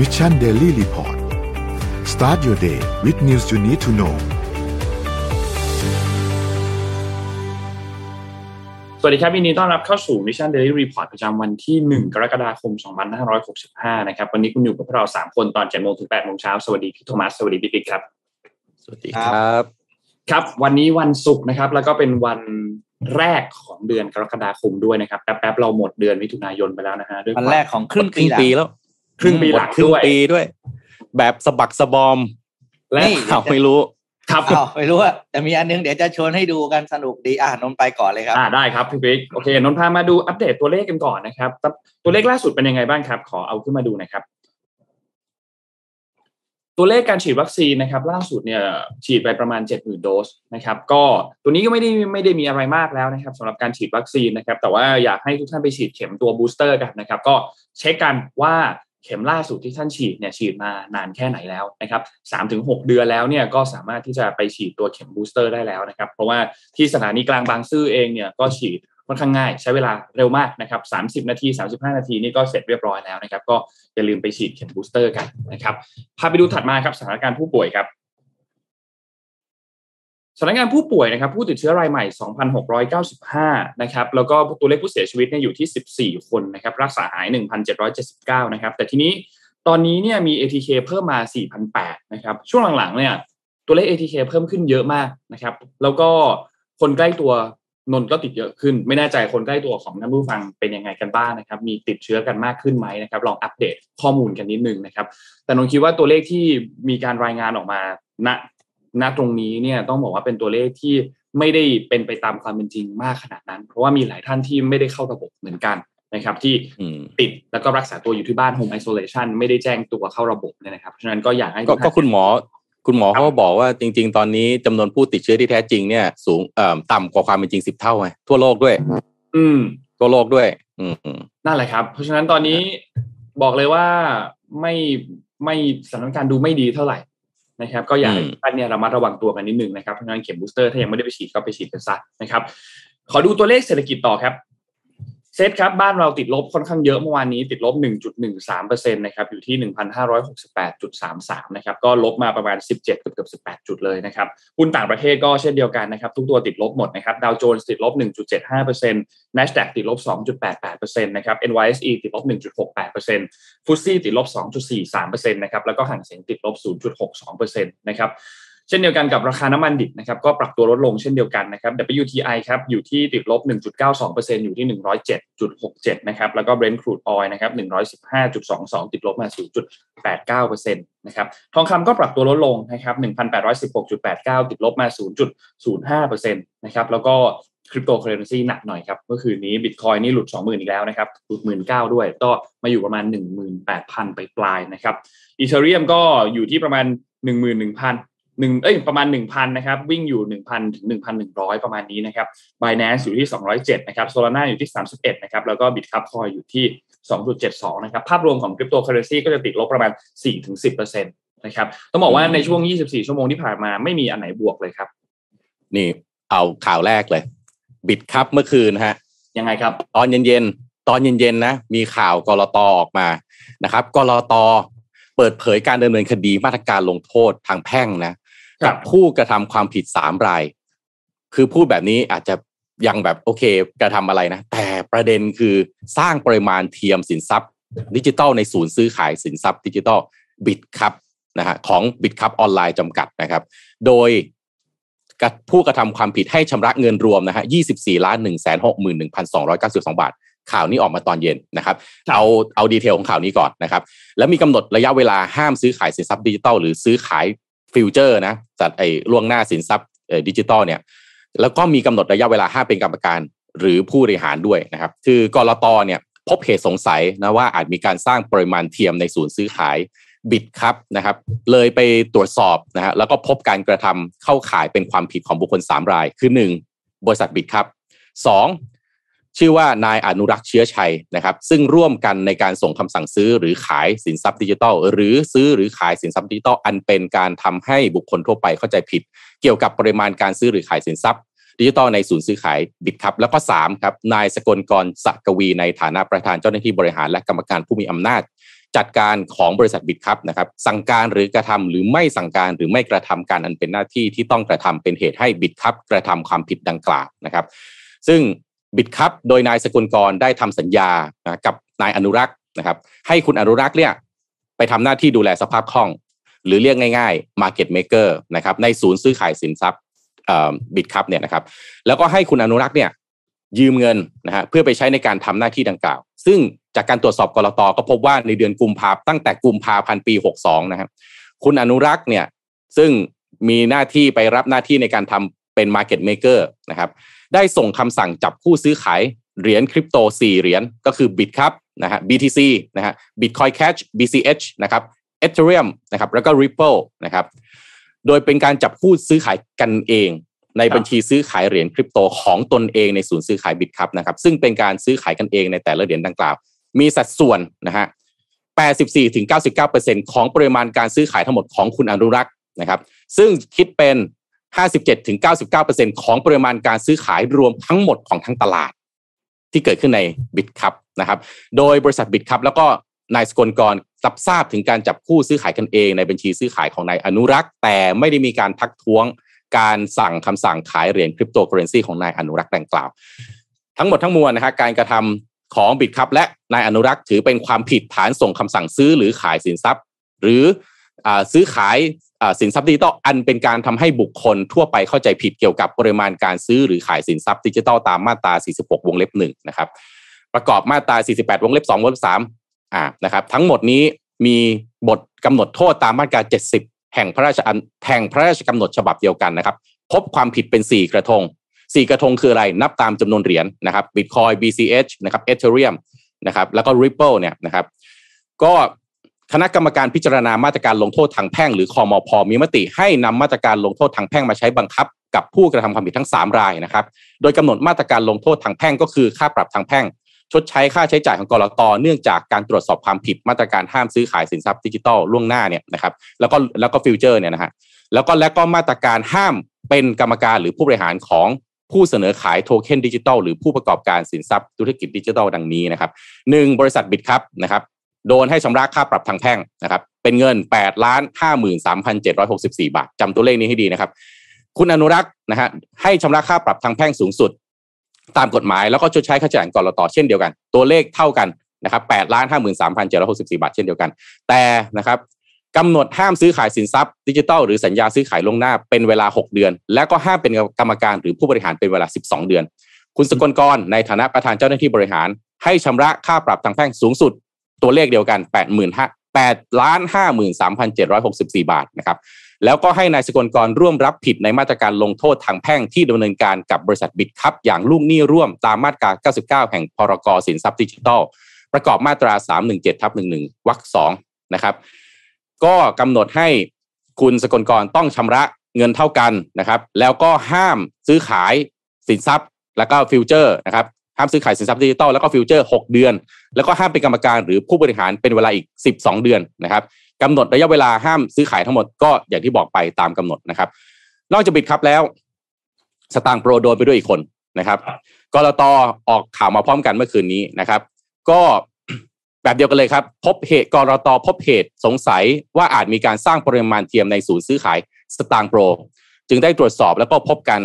Mission Daily Report start your day with news you need to know สวัสดีครับยินดีต้อนรับเข้าสู่ Mission Daily Report ประจำวันที่ 1 กรกฎาคม 2565 นะครับ วันนี้คุณอยู่กับพวกเรา 3 คนตอน7โมงถึง8โมงเช้า สวัสดีพี่โทมัส สวัสดีพี่ปิ๊กครับ สวัสดีครับ ครับ วันนี้วันศุกร์นะครับ แล้วก็เป็นวันแรกของเดือนกรกฎาคมด้วยนะครับ แป๊บๆ เราหมดเดือนมิถุนายนไปแล้วนะฮะ ด้วยวันแรกของครึ่งครึ่งปีหลังแล้ว ครึ่งปีหลังครึ่งด้วยปีด้วย แบบสะบักสะบอม และนี่ข่าวไม่รู้ ครับอ้าวไม่รู้อะแต่มีอันนึงเดี๋ยวจะชวนให้ดูกันสนุกดีอ่านนท์ไปก่อนเลยครับอ่าได้ครับพี่ปิ๊กโอเคนนท์พามาดูอัปเดตตัวเลขกันก่อนนะครับ ตัวเลขล่าสุดเป็นยังไงบ้างครับ ขอเอาขึ้นมาดูหนะครับตัวเลขการฉีดวัคซีนนะครับล่าสุดเนี่ยฉีดไปประมาณ 70,000 โดสนะครับก็ตัวนี้ก็ไม่ได้ไม่ได้มีอะไรมากแล้วนะครับสำหรับการฉีดวัคซีนนะครับแต่ว่าอยากให้ทุกท่านไปฉีดเข็มตัวบูสเตอร์กันนะครับก็เช็คกันว่า เข็มล่าสุดที่ท่านฉีดเนี่ยฉีดมานานแค่ไหนแล้วนะครับสามถึงหกเดือนแล้วเนี่ยก็สามารถที่จะไปฉีดตัวเข็มบูสเตอร์ได้แล้วนะครับ เพราะว่าที่สถานีกลางบางซื่อเองเนี่ยก็ฉีดค่อนข้างง่าย ใช้เวลาเร็วมากนะครับสามสิบนาทีสามสิบห้านาทีนี่ก็เสร็จเรียบร้อยแล้วนะครับ ก็อย่าลืมไปฉีดเข็มบูสเตอร์กันนะครับพาไปดูถัดมาครับสถานการณ์ผู้ป่วยครับ สถานการณ์ผู้ป่วยนะครับผู้ติดเชื้อรายใหม่ 2,695 นะครับแล้วก็ตัวเลขผู้เสียชีวิตเนี่ยอยู่ที่ 14 คนนะครับรักษาหาย 1,779 นะครับแต่ทีนี้ตอนนี้เนี่ยมี ATK เพิ่มมา 4,008นะครับช่วงหลังๆเนี่ยตัวเลข ATK เพิ่มขึ้นเยอะมากนะครับแล้วก็คนใกล้ตัวนนท์ก็ติดเยอะขึ้น ไม่แน่ใจคนใกล้ตัวของท่านผู้ฟังเป็นยังไงกันบ้างนะครับ มีติดเชื้อกันมากขึ้นไหมนะครับลองอัปเดตข้อมูลกันนิดนึงนะครับ แต่นนท์คิดว่าตัวเลขที่มีการรายงานออกมาณ ณตรงนี้เนี่ยต้องบอกว่าเป็นตัวเลขที่ไม่ได้เป็นไปตามความเป็นจริงมากขนาดนั้น เพราะว่ามีหลายท่านที่ไม่ได้เข้าระบบเหมือนกันนะครับ ที่อืมติดแล้วก็รักษาตัวอยู่ที่บ้าน home isolation ไม่ได้แจ้งตัวเข้าระบบเนี่ยนะครับเพราะฉะนั้นก็อยากให้ก็ทุท่านก็คุณหมอคุณหมอเขาก็บอกว่าจริง ๆ ตอนนี้จำนวนผู้ติดเชื้อที่แท้จริงเนี่ย สูงเอ่อต่ำกว่าความเป็นจริงสิบเท่าไงทั่วโลกด้วย อืมทั่วโลกด้วยอืมอืมนั่นแหละครับ เพราะฉะนั้นตอนนี้บอกเลยว่าไม่ไม่สถานการณ์ดูไม่ดีเท่าไหร่ นะครับ ก็อยากให้ทุกท่านเนี่ยระมัดระวังตัวกันนิดนึงนะครับเพราะฉะนั้นเข็มบูสเตอร์ถ้ายังไม่ได้ไปฉีดก็ไปฉีดกันซะนะครับ ขอดูตัวเลขเศรษฐกิจต่อครับ เซตครับบ้านเราติดลบค่อนข้างเยอะเมื่อวานนี้ติดลบ 1.13%นะครับอยู่ที่ 1,568.33 นะครับก็ลบมาประมาณ 17 เกือบเกือบ18 จุดเลยนะครับหุ้นต่างประเทศก็เช่นเดียวกันนะครับทุกตัวติดลบหมดนะครับดาวโจนส์ติดลบ 1.75% NASDAQ ติดลบ 2.88%นะครับ NYSE ติดลบ 1.68%ฟุตซี่ติดลบ 2.43%นะครับแล้วก็ห่างเสียงติดลบ 0.62%นะครับ เช่นเดียวกันกับราคาน้ำมันดิบนะครับก็ปรับตัวลดลงเช่นเดียวกันนะครับ WTI ครับอยู่ที่ติดลบ 1.92%อยู่ที่ 107.67 นะครับแล้วก็ Brent crude oil นะครับ115.22 ติดลบมา 0.89%นะครับทองคำก็ปรับตัวลดลงนะครับ1,816.89 ติดลบมา 0.05%นะครับแล้วก็คริปโตเคอเรนซีหนักหน่อยครับเมื่อคืนนี้บิตคอยนี่หลุด 20,000 อีกแล้วนะครับหลุด 19,000 ด้วย ก็มาอยู่ประมาณ 18,000 ไปปลายนะครับ Ethereum ก็อยู่ที่ประมาณ 11,000 หนึ่งเอ้ยประมาณ 1,000นะครับวิ่งอยู่ 1,000 ถึง 1,100 ประมาณนี้นะครับ Binance อยู่ที่ 207 นะครับ Solana อยู่ที่ 31 นะครับ แล้วก็ Bitkub Coin อยู่ที่ 2.72 นะครับ ภาพรวมของคริปโตเคอเรนซีก็จะติดลบประมาณ 4-10%นะครับ ต้องบอกว่าในช่วง 24 ชั่วโมงที่ผ่านมาไม่มีอันไหนบวกเลยครับ นี่เอาข่าวแรกเลย บิดครับเมื่อคืนฮะ ยังไงครับ ตอนเย็นๆ ตอนเย็นๆ นะ มีข่าวกรตออกมา นะครับ กรตเปิดเผยการดำเนินคดีมาตรการลงโทษทางแพ่งนะครั กับผู้กระทำความผิดสามราย คือพูดแบบนี้อาจจะยังแบบโอเคกระทำอะไรนะ แต่ประเด็นคือสร้างปริมาณเทียมสินทรัพย์ดิจิทัลในศูนย์ซื้อขายสินทรัพย์ดิจิทัล Bitkub นะฮะของ Bitkub Online จำกัดนะครับ โดยผู้กระทำความผิดให้ชำระเงินรวมนะฮะ24ล้าน1 6 1 2 9 2 บาท ข่าวนี้ออกมาตอนเย็นนะครับครับเอาเอา detail ของข่าวนี้ก่อนนะครับ แล้วมีกำหนดระยะเวลาห้ามซื้อขายสินทรัพย์ดิจิทัลหรือซื้อขาย future นะจัดไอ้ล่วงหน้าสินทรัพย์ดิจิทัลเนี่ยแล้วก็มีกำหนดระยะเวลาห้าเป็นกรรมการหรือผู้บริหารด้วยนะครับคือกรตเนี่ยพบเหตุสงสัยนะว่าอาจมีการสร้างปริมาณเทียมในศูนย์ซื้อขายบิตครับนะครับ เลยไปตรวจสอบนะฮะแล้วก็พบการกระทำเข้าข่ายเป็นความผิดของบุคคล 3 ราย คือ 1 บริษัทบิตครับ 2 ชื่อว่านายอนุรักษ์เชื้อชัยนะครับ ซึ่งร่วมกันในการส่งคำสั่งซื้อหรือขายสินทรัพย์ดิจิทัล หรือซื้อหรือขายสินทรัพย์ดิจิทัลอันเป็นการทำให้บุคคลทั่วไปเข้าใจผิด เกี่ยวกับปริมาณการซื้อหรือขายสินทรัพย์ดิจิทัลในศูนย์ซื้อขายบิตครับแล้วก็3ครับนายสกลกรสักวีในฐานะประธานเจ้าหน้าที่บริหารและกรรมการผู้มีอำนาจ จัดการของบริษัทบิดครับนะครับสั่งการหรือกระทำหรือไม่สั่งการหรือไม่กระทำการอันเป็นหน้าที่ที่ต้องกระทำเป็นเหตุให้บิดครับกระทำความผิดดังกล่าวนะครับ ซึ่ง บิดครับโดยนายสกุลกรได้ทำสัญญากับนายอนุรักษ์นะครับ ให้คุณอนุรักษ์เนี่ยไปทำหน้าที่ดูแลสภาพคล่อง หรือเรียกง่ายๆ market maker นะครับในศูนย์ซื้อขายสินทรัพย์บิดครับเนี่ยนะครับ แล้วก็ให้คุณอนุรักษ์เนี่ยยืมเงินนะฮะเพื่อไปใช้ในการทำหน้าที่ดังกล่าว ซึ่งจากการตรวจสอบกรตก็พบว่าในเดือนกุมภาตั้งแต่กุมภาพันธ์ปี 62 นะครับคุณอนุรักษ์เนี่ยซึ่งมีหน้าที่ไปรับหน้าที่ในการทำเป็น Market Maker นะครับ ได้ส่งคำสั่งจับคู่ซื้อขายเหรียญคริปโต 4 เหรียญก็คือ Bit ครับนะฮะ BTC นะฮะ Bitcoin Cash BCH นะครับ Ethereum นะครับแล้วก็ Ripple นะครับโดยเป็นการจับคู่ซื้อขายกันเอง ในบัญชีซื้อขายเหรียญคริปโตของตนเองในศูนย์ซื้อขายบิตครับนะครับซึ่งเป็นการซื้อขายกันเองในแต่ละเหรียญดังกล่าว มีสัดส่วนนะฮะ 84-99%ของปริมาณการซื้อขายทั้งหมดของคุณอนุรักษ์นะครับ ซึ่งคิดเป็น 57ถึง99%ของปริมาณการซื้อขายรวมทั้งหมดของทั้งตลาด ที่เกิดขึ้นใน Bitkub นะครับ โดยบริษัท Bitkub แล้วก็นายสกลกรรับทราบถึงการจับคู่ซื้อขายกันเองในบัญชีซื้อขายของนายอนุรักษ์ แต่ไม่ได้มีการทักท้วงการสั่งคำสั่งขายเหรียญคริปโตเคอเรนซีของนายอนุรักษ์ดังกล่าว ทั้งหมดทั้งมวลนะฮะการกระทำของ Bitkub และนายอนุรักษ์ถือเป็นความผิดฐานส่งคำสั่งซื้อหรือขายสินทรัพย์ หรือซื้อขาย สินทรัพย์ดิจิตอลอันเป็นการทำให้บุคคลทั่วไปเข้าใจผิดเกี่ยวกับปริมาณการซื้อหรือขายสินทรัพย์ดิจิตอลตามมาตรา 46 วงเล็บ1นะครับประกอบมาตรา 48 วงเล็บ2วงเล็บ3อ่านะครับทั้งหมดนี้มีบทกำหนดโทษตามมาตรา 70 แห่งพระราชอันแห่งพระราชกำหนดฉบับเดียวกันนะครับ พบความผิดเป็น 4 กระทง 4 กระทงคืออะไรนับตามจำนวนเหรียญนนะครับ Bitcoin BCH นะครับ Ethereum นะครับแล้วก็ Ripple เนี่ยนะครับก็ คณะกรรมการพิจารณามาตรการลงโทษทางแพ่งหรือคอมอพอมีมติให้นำมาตรการลงโทษทางแพ่งมาใช้บังคับ กับผู้กระทำความผิดทั้ง 3 รายนะครับ โดยกำหนดมาตรการลงโทษทางแพ่งก็คือค่าปรับทางแพ่ง ชดใช้ค่าใช้จ่ายของกรตเนื่องจากการตรวจสอบความผิดมาตรการห้ามซื้อขายสินทรัพย์ดิจิทัลล่วงหน้าเนี่ยนะครับ แล้วก็แล้วก็ฟิวเจอร์เนี่ยนะฮะแล้วก็และก็มาตรการห้ามเป็นกรรมการหรือผู้บริหารของผู้เสนอขายโทเค็นดิจิทัลหรือผู้ประกอบการสินทรัพย์ธุรกิจดิจิทัลดังนี้นะครับหนึ่งบริษัทบิตครับนะครับ โดนให้ชำระค่าปรับทางแพ่งนะครับเป็นเงิน8ล้าน5 3 7 6 4บสี่บาทจำตัวเลขนี้ให้ดีนะครับ คุณอนุรักษ์นะฮะให้ชำระค่าปรับทางแพ่งสูงสุด ตามกฎหมายแล้วก็ชดใช้ค่าใช้จ่ายกรตเช่นเดียวกัน ตัวเลขเท่ากันนะครับแปดล้านห้าหมื่นสามพันเจ็ดร้อยหกสิบสี่บาทเช่นเดียวกัน แต่นะครับกำหนดห้ามซื้อขายสินทรัพย์ดิจิทัลหรือสัญญาซื้อขายลงหน้าเป็นเวลา 6 เดือน และก็ห้ามเป็นกรรมการหรือผู้บริหารเป็นเวลา 12 เดือน คุณสกลกรในฐานะประธานเจ้าหน้าที่บริหาร ให้ชำระค่าปรับทางแพ่งสูงสุด ตัวเลขเดียวกัน8 5 8ล้าน53,764 บาทนะครับแล้วก็ให้นายสกลกรร่วมรับผิดในมาตรการลงโทษทางแพ่งที่ดำเนินการกับบริษัท Bitkub อย่างลูกหนี้ร่วมตามมาตรา 99 แห่งพ.ร.ก.สินทรัพย์ดิจิทัล ประกอบมาตรา 317ทับ11วรรคสองนะครับ ก็กำหนดให้คุณสกลกรต้องชำระเงินเท่ากันนะครับ แล้วก็ห้ามซื้อขายสินทรัพย์แล้วก็ future นะครับ ห้ามซื้อขายสินทรัพย์ดิจิทัลแล้วก็ฟิวเจอร์ 6 เดือน แล้วก็ห้ามเป็นกรรมการหรือผู้บริหารเป็นเวลาอีก 12 เดือนนะครับกำหนดระยะเวลาห้ามซื้อขายทั้งหมดก็อย่างที่บอกไปตามกำหนดนะครับ นอกจากบิดครับแล้วสตางค์โปรโดนไปด้วยอีกคนนะครับกรตออกข่าวมาพร้อมกันเมื่อคืนนี้นะครับ ก็แบบเดียวกันเลยครับ พบเหตุกรตพบเหตุสงสัยว่าอาจมีการสร้างปริมาณเทียมในศูนย์ซื้อขายสตางค์โปร จึงได้ตรวจสอบแล้วก็พบกัน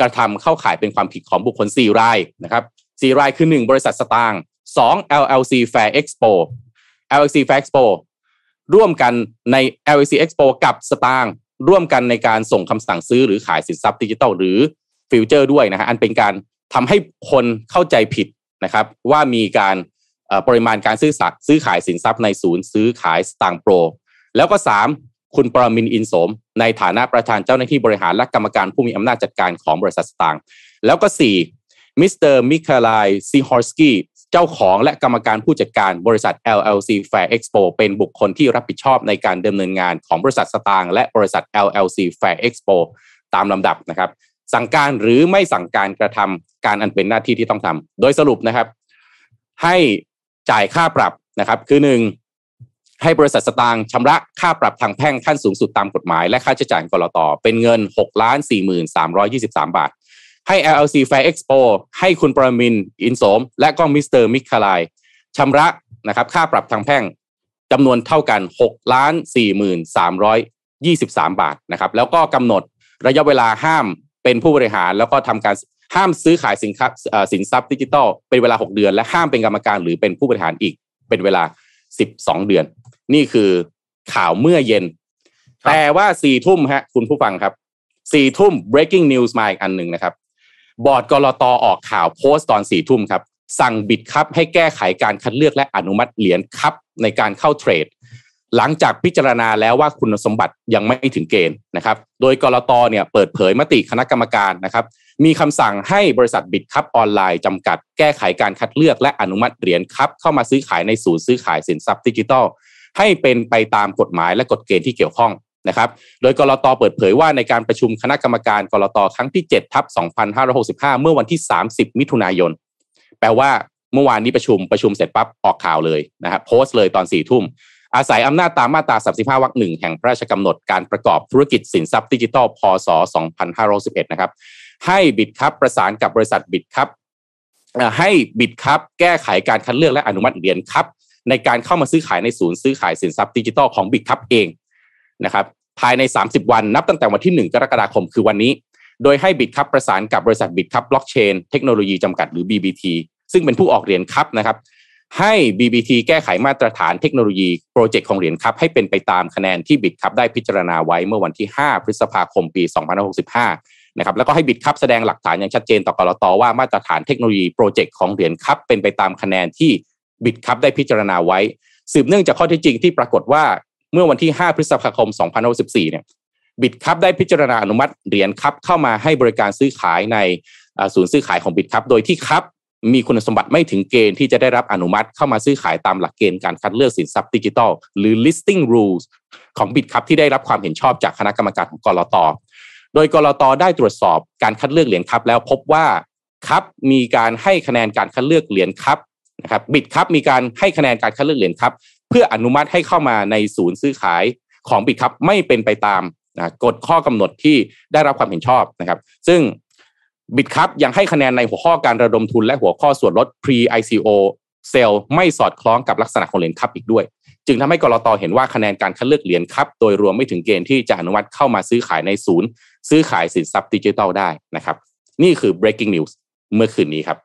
กระทำเข้าข่ายเป็นความผิดของบุคคล 4 รายนะครับ 4 รายคือ 1 บริษัทสตางค์ 2 LLC Fair Expo LLC Fair Expo ร่วมกันใน LEC Expo กับสตางค์ร่วมกันในการส่งคำสั่งซื้อหรือขายสินทรัพย์ดิจิทัลหรือฟิวเจอร์ด้วยนะฮะอันเป็นการทำให้คนเข้าใจผิดนะครับ ว่ามีการปริมาณการซื้อสัซื้อขายสินทรัพย์ในศูนย์ซื้อขายสตางโปร แล้วก็ 3 คุณปรมินอินโสม ในฐานะประธานเจ้าหน้าที่บริหารและกรรมการผู้มีอำนาจจัดการของบริษัทสตางค์แล้วก็ 4 มิสเตอร์มิคาลายซีฮอร์สกี้เจ้าของและกรรมการผู้จัดการบริษัท LLC Fair Expo เป็นบุคคลที่รับผิดชอบในการดำเนินงานของบริษัทสตางค์และบริษัท LLC Fair Expo ตามลำดับนะครับ สั่งการหรือไม่สั่งการกระทำการอันเป็นหน้าที่ที่ต้องทำโดยสรุปนะครับ ให้จ่ายค่าปรับนะครับ คือหนึ่งให้บริษัทสตางค์ชำระค่าปรับทางแพ่งขั้นสูงสุดตามกฎหมาย และค่าใช้จ่ายก.ล.ต.เป็นเงิน6ล้าน4323 บาท ให้ LLC Fair Expo ให้คุณปรมินอินโสม และก็มิสเตอร์มิคคาลายชำระนะครับค่าปรับทางแพ่งจำนวนเท่ากัน6ล้าน43,23 บาทนะครับแล้วก็กำหนดระยะเวลาห้ามเป็นผู้บริหารแล้วก็ทำการห้ามซื้อขายสินค้าสินทรัพย์ดิจิทัลเป็นเวลา 6 เดือน และห้ามเป็นกรรมการหรือเป็นผู้บริหารอีกเป็นเวลา 12 เดือน นี่คือข่าวเมื่อเย็น แต่ว่าสี่ทุ่มฮะคุณผู้ฟังครับสี่ทุ่ม breaking news มาอีกอันหนึ่งนะครับ บอร์ดกรตออกข่าวโพสต์ตอนสี่ทุ่มครับ สั่งบิดครับให้แก้ไขการคัดเลือกและอนุมัติเหรียญครับในการเข้าเทรด หลังจากพิจารณาแล้วว่าคุณสมบัติยังไม่ถึงเกณฑ์นะครับ โดยกรตเนี่ยเปิดเผยมติคณะกรรมการนะครับ มีคำสั่งให้บริษัทบิดครับออนไลน์จำกัด แก้ไขการคัดเลือกและอนุมัติเหรียญครับเข้ามาซื้อขายในศูนย์ซื้อขายสินทรัพย์ดิจิทัลให้เป็นไปตามกฎหมายและกฎเกณฑ์ที่เกี่ยวข้อง นะครับ โดยกรตเปิดเผยว่าในการประชุมคณะกรรมการกรตครั้งที่7ทับ2565 เมื่อวันที่ 30 มิถุนายน แปลว่าเมื่อวานนี้ประชุมประชุมเสร็จปั๊บออกข่าวเลยนะครับโพสต์เลยตอนสี่ทุ่ม อาศัยอำนาจตามมาตรา 35 วรรคหนึ่งแห่งพระราชกำหนดการประกอบธุรกิจสินทรัพย์ดิจิทัลพศ 2511 นะครับ ให้ Bitkub ประสานกับบริษัท Bitkub ให้ Bitkub แก้ไขการคัดเลือกและอนุมัติเหรียญ KUB ในการเข้ามาซื้อขายในศูนย์ซื้อขายสินทรัพย์ดิจิทัลของ Bitkub เอง นะครับภายใน 30 วันนับตั้งแต่วันที่ 1 กรกฎาคมคือวันนี้ โดยให้ Bitkub ประสานกับบริษัท Bitkub Blockchain Technology จำกัดหรือ BBT ซึ่งเป็นผู้ออกเหรียญ KUB นะครับให้ BBT แก้ไขมาตรฐานเทคโนโลยีโปรเจกต์ของเหรียญ KUB ให้เป็นไปตามคะแนนที่ Bitkub ได้พิจารณาไว้เมื่อวันที่ 5 พฤษภาคมปี 2565 นะครับแล้วก็ให้บิดครับแสดงหลักฐานอย่างชัดเจนต่อกรตว่ามาตรฐานเทคโนโลยีโปรเจกต์ของเหรียญครับเป็นไปตามคะแนนที่บิดครับได้พิจารณาไว้ สืบเนื่องจากข้อเท็จจริงที่ปรากฏว่า มื่อวันที่ 5 พฤษภาคม2564 เนี่ยบิตครับได้พิจารณาอนุมัติเหรียญครับเข้ามาให้บริการซื้อขายในศูนย์ซื้อขายของบิตครับโดยที่ครับมีคุณสมบัติไม่ถึงเกณฑ์ที่จะได้รับอนุมัติเข้ามาซื้อขายตามหลักเกณฑ์การคัดเลือกสินทรัพย์ดิจิทัลหรือ listing rules ของบิตครับที่ได้รับความเห็นชอบจากคณะกรรมการของกรตโดยกรตได้ตรวจสอบการคัดเลือกเหรียญครับแล้วพบว่าครับมีการให้คะแนนการคัดเลือกเหรียญครับนะครับบิตครับมีการให้คะแนนการคัดเลือกเหรียญครับ เพื่ออนุมัติให้เข้ามาในศูนย์ซื้อขายของบิตครับไม่เป็นไปตามนะกฎข้อกำหนดที่ได้รับความเห็นชอบนะครับ ซึ่งบิตครับยังให้คะแนนในหัวข้อการระดมทุนและหัวข้อส่วนลด pre ICO เซลไม่สอดคล้องกับลักษณะของเหรียญครับอีกด้วย จึงทำให้กรตเห็นว่าคะแนนการคัดเลือกเหรียญครับโดยรวมไม่ถึงเกณฑ์ที่จะอนุมัติเข้ามาซื้อขายในศูนย์ ซื้อขายสินทรัพย์ดิจิทัลได้นะครับ นี่คือ breaking news เมื่อคืนนี้ครับ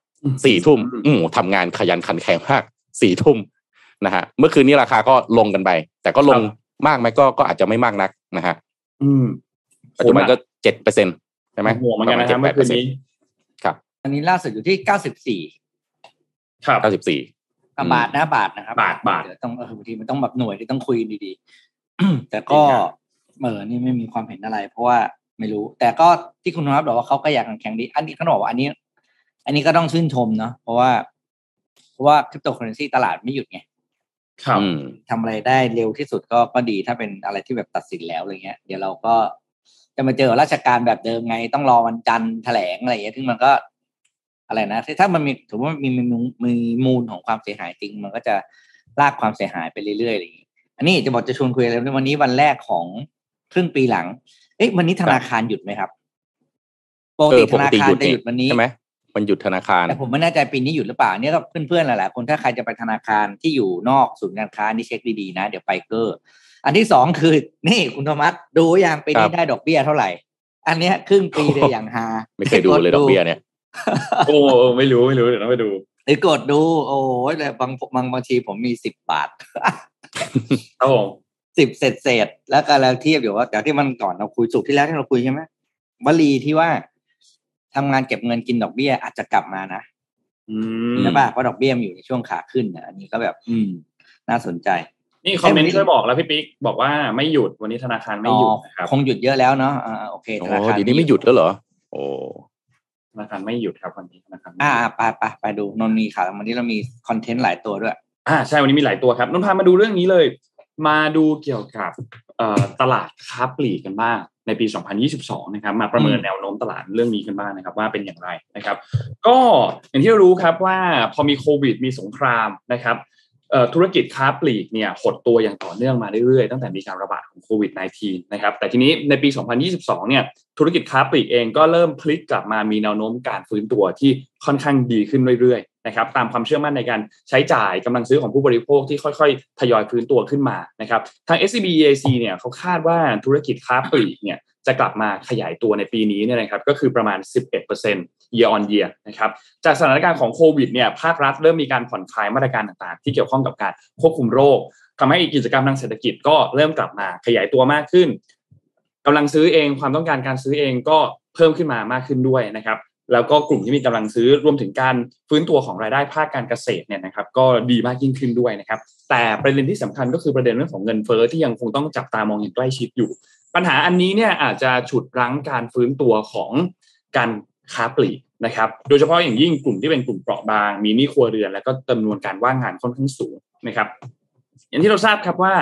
สี่ทุ่มอืมทำงานขยันขันแข็งมากสี่ทุ่ม นะฮะเมื่อคืนนี้ราคาก็ลงกันไป แต่ก็ลงมากไหมก็ก็อาจจะไม่มากนักนะฮะอืมปัจจุบันก็เจ็ดเปอร์เซ็นต์ใช่ไหมห่วงเหมือนกันนะครับเมื่อคืนนี้ครับ อันนี้ล่าสุดอยู่ที่เก้าสิบสี่ครับเก้าสิบสี่บาทนะบาทนะครับ บาทบาทเดี๋ยวต้องเออบางทีมันต้องแบบหน่วยที่ต้องคุยดีๆแต่ก็เออนี่ไม่มีความเห็นอะไร เพราะว่าไม่รู้ แต่ก็ที่คุณนะครับบอกว่าเขาก็อยากแข่งดี อันนี้เขาบอกว่าอันนี้ อันนี้ก็ต้องชื่นชมเนาะเพราะว่า เพราะว่าคริปโตเคอเรนซีตลาดไม่หยุดไงครับอืม ทำอะไรได้เร็วที่สุดก็ก็ดีถ้าเป็นอะไรที่แบบตัดสินแล้วอะไรเงี้ยเดี๋ยวเราก็จะมาเจอราชการแบบเดิมไง ต้องรอวันจันทร์แถลงอะไรเงี้ยซึ่งมันก็อะไรนะถ้ามันมีถือว่ามีมีมีมูลของความเสียหายจริง มันก็จะลากความเสียหายไปเรื่อยๆอะไรอย่างงี้ อันนี้จะบอกจะชวนคุยอะไรวันนี้วันแรกของครึ่งปีหลัง เอ๊ะวันนี้ธนาคารหยุดไหมครับปกเอติอธปกนาติคาหรยุดจะนี่หยุดวันนี้ใช่ไหม มันหยุดธนาคารแต่ผมไม่แน่ใจปีนี้หยุดหรือเปล่าเนี่ยก็เพื่อนๆหลายๆคนถ้าใครจะไปธนาคารที่อยู่นอกศูนย์การค้านี่เช็คดีๆนะ เดี๋ยวไปเกอร์อันที่สองคือนี่คุณธรรมัสดูอย่างปีครันี้บได้ดอกเบี้ยเท่าไหร่ อันเนี้ยครึ่งปีเลยอย่างฮาไม่เคยดูเลยดอกเบี้ยเนี่ยโอ้ไม่รู้ไม่รู้เดี๋ยวต้องไปดูหรือกดดู โอ้ยแต่บางบางบางทีผมมีสิบบาทครับผมสิบเศษเศษๆแล้วก็แล้วเทียบอยู่ว่าแต่ที่มันก่อนเราคุยสุกร์ที่แล้วที่เราคุยใช่ไหมวลีที่ว่า ทำงานเก็บเงินกินดอกเบี้ยอาจจะกลับมานะอืมใช่ป่ะเพราะดอกเบี้ยมันอยู่ในช่วงขาขึ้นนะอันนี้ก็แบบ อืม น่าสนใจ นี่คอมเมนต์ช่วยบอกแล้วพี่ปิ๊กบอกว่าไม่หยุดวันนี้ธนาคารไม่หยุดนะครับคงหยุดเยอะแล้วเนาะอ่าโอเคธโอ้นาคารเดียวนี้ไม่หยุดแล้วเหรอ โอ้ธนาคารไม่หยุดครับวันนี้ธนาคารไม่หอ่ายุดไปไปไปดูนนท์มีข่าววันนี้เรามีคอนเทนต์หลายตัวด้วยอ่าใช่วันนี้มีหลายตัวครับนนท์พามาดูเรื่องนี้เลย มาดูเกี่ยวกับเอ่อตลาดค้าปลีกกันบ้าง ในปี 2022 นะครับ มาประเมินแนวโน้มตลาดเรื่องนี้กันบ้างนะครับ ว่าเป็นอย่างไรนะครับ ก็อย่างที่รู้ครับว่าพอมีโควิด มีสงครามนะครับ ธุรกิจค้าปลีกเนี่ยหดตัวอย่างต่อเนื่องมาเรื่อยๆ ตั้งแต่มีการระบาดของโควิด -19 นะครับแต่ทีนี้ในปี 2022 เนี่ยธุรกิจค้าปลีกเองก็เริ่มพลิกกลับมามีแนวโน้มการฟื้นตัวที่ค่อนข้างดีขึ้นเรื่อยๆนะครับตามความเชื่อมั่นในการใช้จ่ายกำลังซื้อของผู้บริโภคที่ค่อยๆ ทยอยฟื้นตัวขึ้นมานะครับทาง SCB EAC เนี่ยเขาคาดว่าธุรกิจค้าปลีกเนี่ยจะกลับมาขยายตัวในปีนี้เนี่ยนะครับก็คือประมาณ 11% year on year นะครับจากสถานการณ์ของโควิดเนี่ยภาครัฐเริ่มมีการผ่อนคลายมาตรการต่างๆ ที่เกี่ยวข้องกับการควบคุมโรคทำให้กิจกรรมทางเศรษฐกิจก็เริ่มกลับมาขยายตัวมากขึ้นกำลังซื้อเองความต้องการการซื้อเองก็เพิ่มขึ้นมามากขึ้นด้วยนะครับแล้วก็กลุ่มที่มีกำลังซื้อรวมถึงการฟื้นตัวของรายได้ภาคการเกษตรเนี่ยนะครับก็ดีมากยิ่งขึ้นด้วยนะครับ แต่ประเด็นที่สำคัญก็คือประเด็นเรื่องของเงินเฟ้อที่ยังคงต้องจับตามองอย่างใกล้ชิดอยู่ ปัญหาอันนี้เนี่ยอาจจะฉุดรั้งการฟื้นตัวของการ ค้าปลีกนะครับ โดยเฉพาะอย่างยิ่งกลุ่มที่เป็นกลุ่มเปราะบาง มีหนี้ครัวเรือน แล้วก็จำนวนการว่างงานค่อนข้างสูงนะครับ อย่างที่เราทราบครับว่า